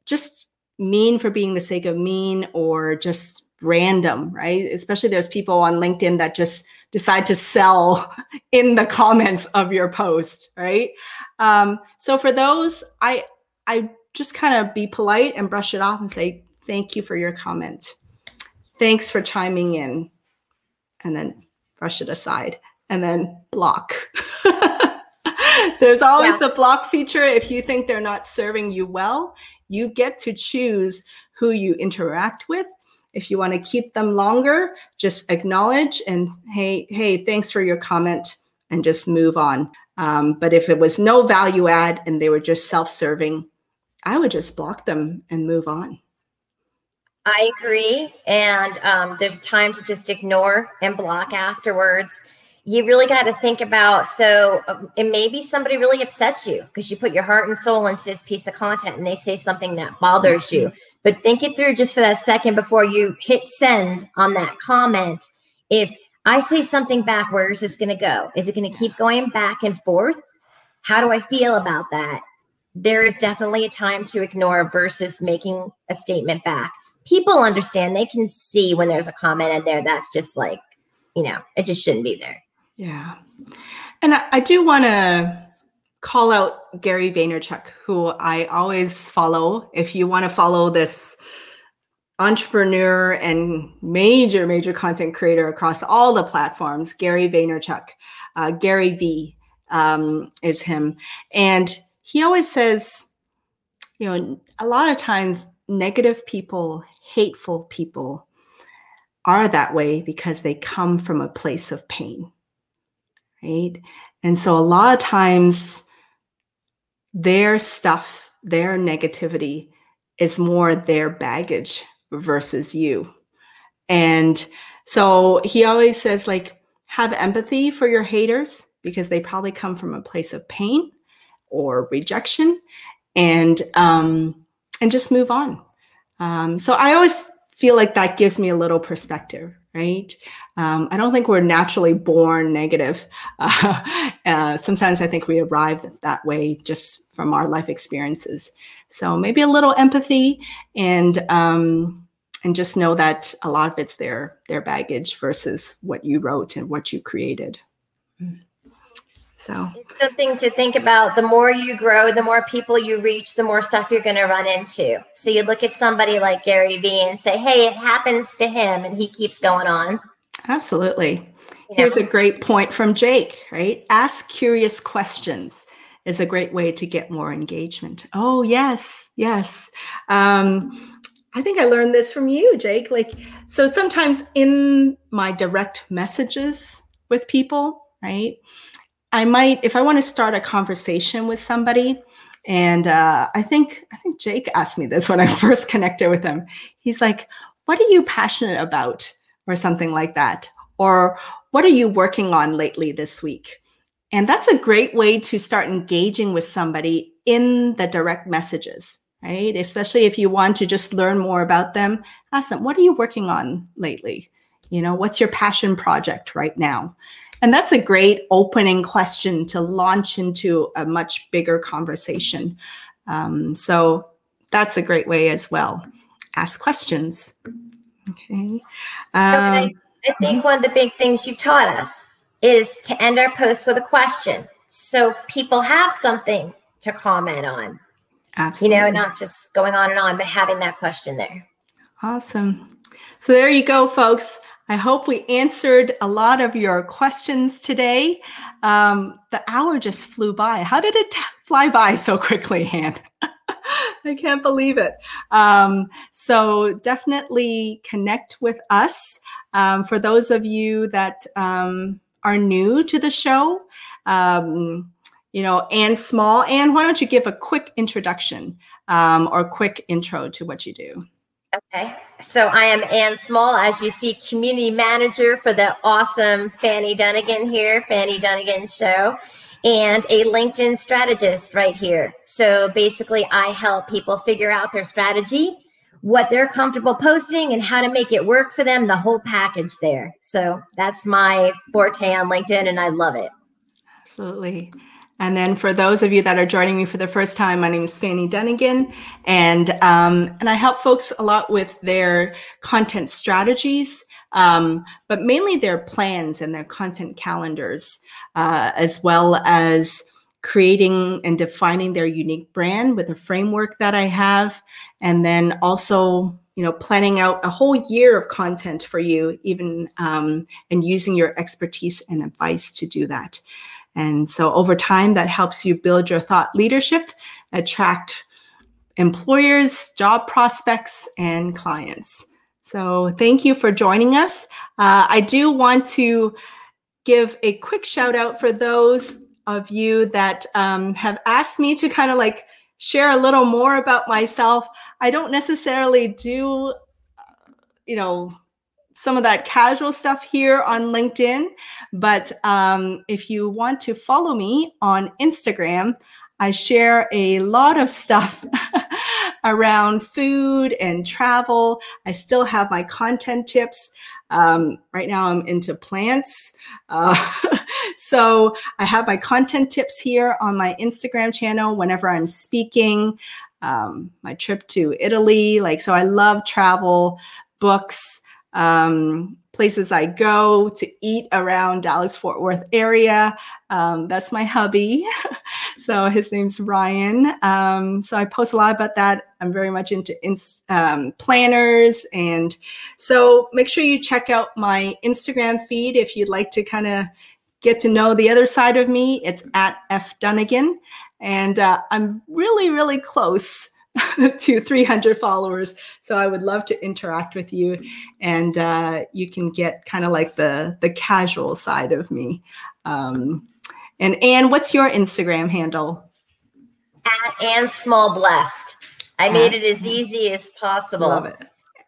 just mean for being the sake of mean or just random, right? Especially there's people on LinkedIn that just decide to sell in the comments of your post, right? Um, so for those, I I just kind of be polite and brush it off and say thank you for your comment. Thanks for chiming in, and then brush it aside and then block. There's always yeah. the block feature if you think they're not serving you well you get to choose who you interact with. If you want to keep them longer, just acknowledge and hey, hey, thanks for your comment and just move on. Um, but if it was no value add and they were just self serving, I would just block them and move on. I agree. And um, there's time to just ignore and block afterwards you really got to think about so um, and maybe somebody really upsets you because you put your heart and soul into this piece of content and they say something that bothers you. But think it through just for that second before you hit send on that comment. If i say something back where is this going to go? Is it going to keep going back and forth? How do i feel about that? There is definitely a time to ignore versus making a statement back. People understand they can see when there's a comment in there that's just like you know it just shouldn't be there yeah. And I, do want to call out Gary Vaynerchuk, who I always follow. If you want to follow this entrepreneur and major, major content creator across all the platforms, Gary Vaynerchuk, uh, Gary V um, is him. And he always says, you know, a lot of times negative people, hateful people are that way because they come from a place of pain right? And so a lot of times their stuff, their negativity is more their baggage versus you. And so he always says, like, have empathy for your haters because they probably come from a place of pain or rejection and um and just move on um so i always feel like that gives me a little perspective right? Um, I don't think we're naturally born negative. Uh, uh, sometimes I think we arrive that way just from our life experiences. So maybe a little empathy and um, and just know that a lot of it's their their baggage versus what you wrote and what you created. So it's something to think about. The more you grow, the more people you reach, the more stuff you're going to run into. So you look at somebody like Gary Vee and say, hey, it happens to him and he keeps going on. Absolutely. Here's a great point from Jake, right? Ask curious questions is a great way to get more engagement. Oh, yes, yes. Um, I think I learned this from you, Jake. Like, so sometimes in my direct messages with people, right? I might, if I want to start a conversation with somebody, and uh, I think I think Jake asked me this when I first connected with him. He's like, "What are you passionate about?" Or something like that, or "What are you working on lately this week?" And that's a great way to start engaging with somebody in the direct messages, right? Especially if you want to just learn more about them, ask them, "What are you working on lately?" You know, what's your passion project right now? And that's a great opening question to launch into a much bigger conversation. Um, so that's a great way as well. Ask questions. Okay. Um, I, I think one of the big things you've taught us is to end our post with a question. So people have something to comment on. Absolutely. You know, not just going on and on, but having that question there. Awesome. So there you go, folks. I hope we answered a lot of your questions today. Um, the hour just flew by. How did it t- fly by so quickly, Anne? I can't believe it. Um, so definitely connect with us. Um, for those of you that um, are new to the show, um, you know, Anne Small. Anne, why don't you give a quick introduction um, or quick intro to what you do? Okay. So I am Anne Small, as you see, community manager for the awesome Fanny Dunagan here, Fanny Dunagan Show, and a LinkedIn strategist right here. So basically, I help people figure out their strategy, what they're comfortable posting, and how to make it work for them, the whole package there. So that's my forte on LinkedIn, and I love it. Absolutely. And then for those of you that are joining me for the first time, my name is Fanny Dunagan, and um, and I help folks a lot with their content strategies, um, but mainly their plans and their content calendars, uh, as well as creating and defining their unique brand with a framework that I have, and then also you know planning out a whole year of content for you, even um, and using your expertise and advice to do that. And so over time, that helps you build your thought leadership, attract employers, job prospects, and clients. So thank you for joining us. Uh, I do want to give a quick shout out for those of you that um, have asked me to kind of like share a little more about myself. I don't necessarily do, you know, some of that casual stuff here on LinkedIn. But um, if you want to follow me on Instagram, I share a lot of stuff around food and travel. I still have my content tips. Um, right now, I'm into plants. Uh, so I have my content tips here on my Instagram channel whenever I'm speaking. Um, my trip to Italy, like, so I love travel, books, um, places I go to eat around Dallas Fort Worth area. Um, that's my hubby. so his name's Ryan. Um, so I post a lot about that. I'm very much into um, planners. And so make sure you check out my Instagram feed if you'd like to kind of get to know the other side of me. It's at F Dunagan. And uh, I'm really, really close to 300 followers. So I would love to interact with you, and uh, you can get kind of like the the casual side of me. Um, and Anne, what's your Instagram handle? At Anne Small Blessed. I At, made it as easy as possible. Love it.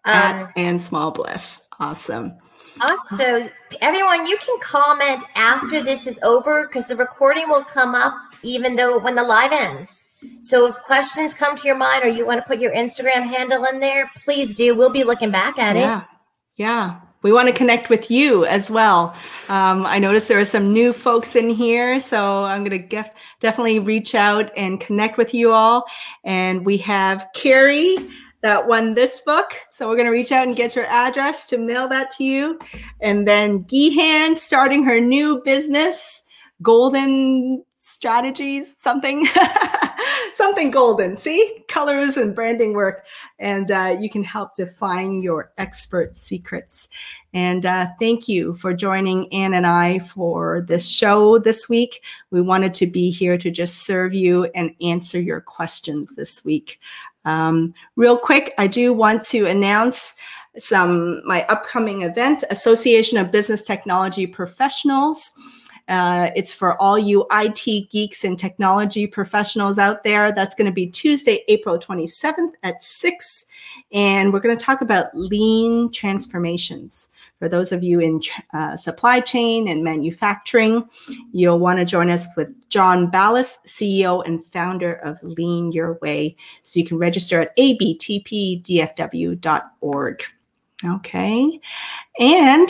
Um, At Anne Small Bless. Awesome. Also, everyone, you can comment after this is over because the recording will come up even though when the live ends. So if questions come to your mind or you want to put your Instagram handle in there, please do. We'll be looking back at yeah. it. Yeah. We want to connect with you as well. Um, I noticed there are some new folks in here, so I'm going to get, definitely reach out and connect with you all. And we have Carrie that won this book. So we're going to reach out and get your address to mail that to you. And then Gihan starting her new business, Golden Strategies, something. something golden. See, colors and branding work, and uh, you can help define your expert secrets. And uh, thank you for joining Anne and I for this show this week. We wanted to be here to just serve you and answer your questions this week. Um, real quick, I do want to announce some my upcoming event, Association of Business Technology Professionals. Uh, it's for all you IT geeks and technology professionals out there. That's going to be Tuesday, April 27th at 6. And we're going to talk about lean transformations. For those of you in uh, supply chain and manufacturing, you'll want to join us with John Ballas, CEO and founder of Lean Your Way. So you can register at abtpdfw.org. Okay. And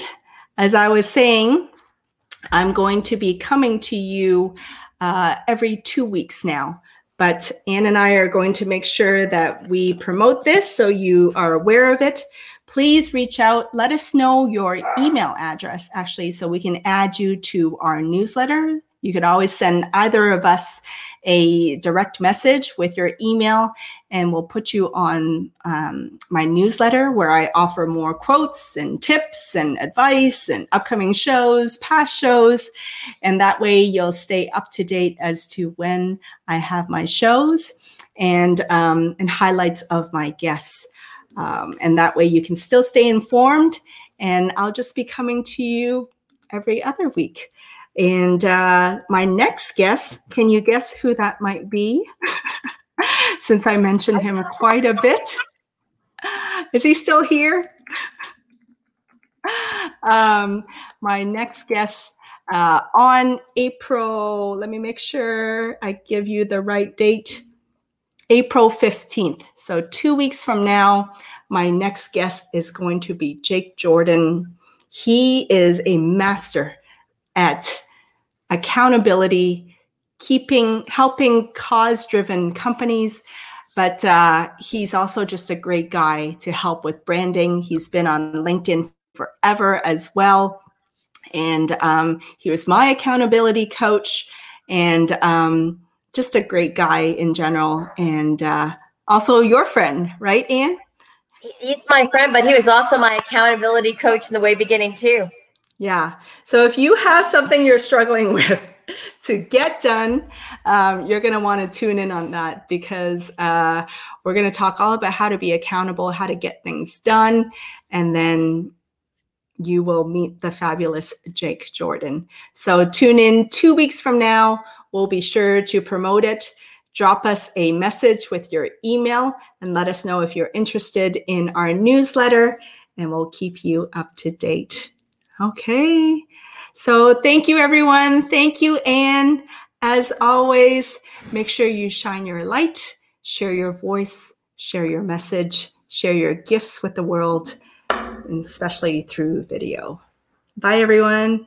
as I was saying, I'm going to be coming to you uh, every two weeks now. But Anne and I are going to make sure that we promote this so you are aware of it. Please reach out. Let us know your email address, actually, so we can add you to our newsletter you could always send either of us a direct message with your email, and we'll put you on um, my newsletter where I offer more quotes and tips and advice and upcoming shows, past shows. And that way you'll stay up to date as to when I have my shows and, um, and highlights of my guests. Um, and that way you can still stay informed. And I'll just be coming to you every other week. And uh, my next guest, can you guess who that might be? Since I mentioned him quite a bit. Is he still here? um, my next guest uh, on April, let me make sure I give you the right date. April 15th. So, two weeks from now, my next guest is going to be Jake Jordan. He is a master at accountability, keeping, helping cause driven companies. But uh, he's also just a great guy to help with branding. He's been on LinkedIn forever as well. And um, he was my accountability coach and um, just a great guy in general. And uh, also your friend, right, Anne? He's my friend, but he was also my accountability coach in the way beginning, too. Yeah. So if you have something you're struggling with to get done, um, you're going to want to tune in on that because uh, we're going to talk all about how to be accountable, how to get things done, and then you will meet the fabulous Jake Jordan. So tune in two weeks from now. We'll be sure to promote it. Drop us a message with your email and let us know if you're interested in our newsletter and we'll keep you up to date. Okay. So thank you, everyone. Thank you, Anne. As always, make sure you shine your light, share your voice, share your message, share your gifts with the world, and especially through video. Bye, everyone.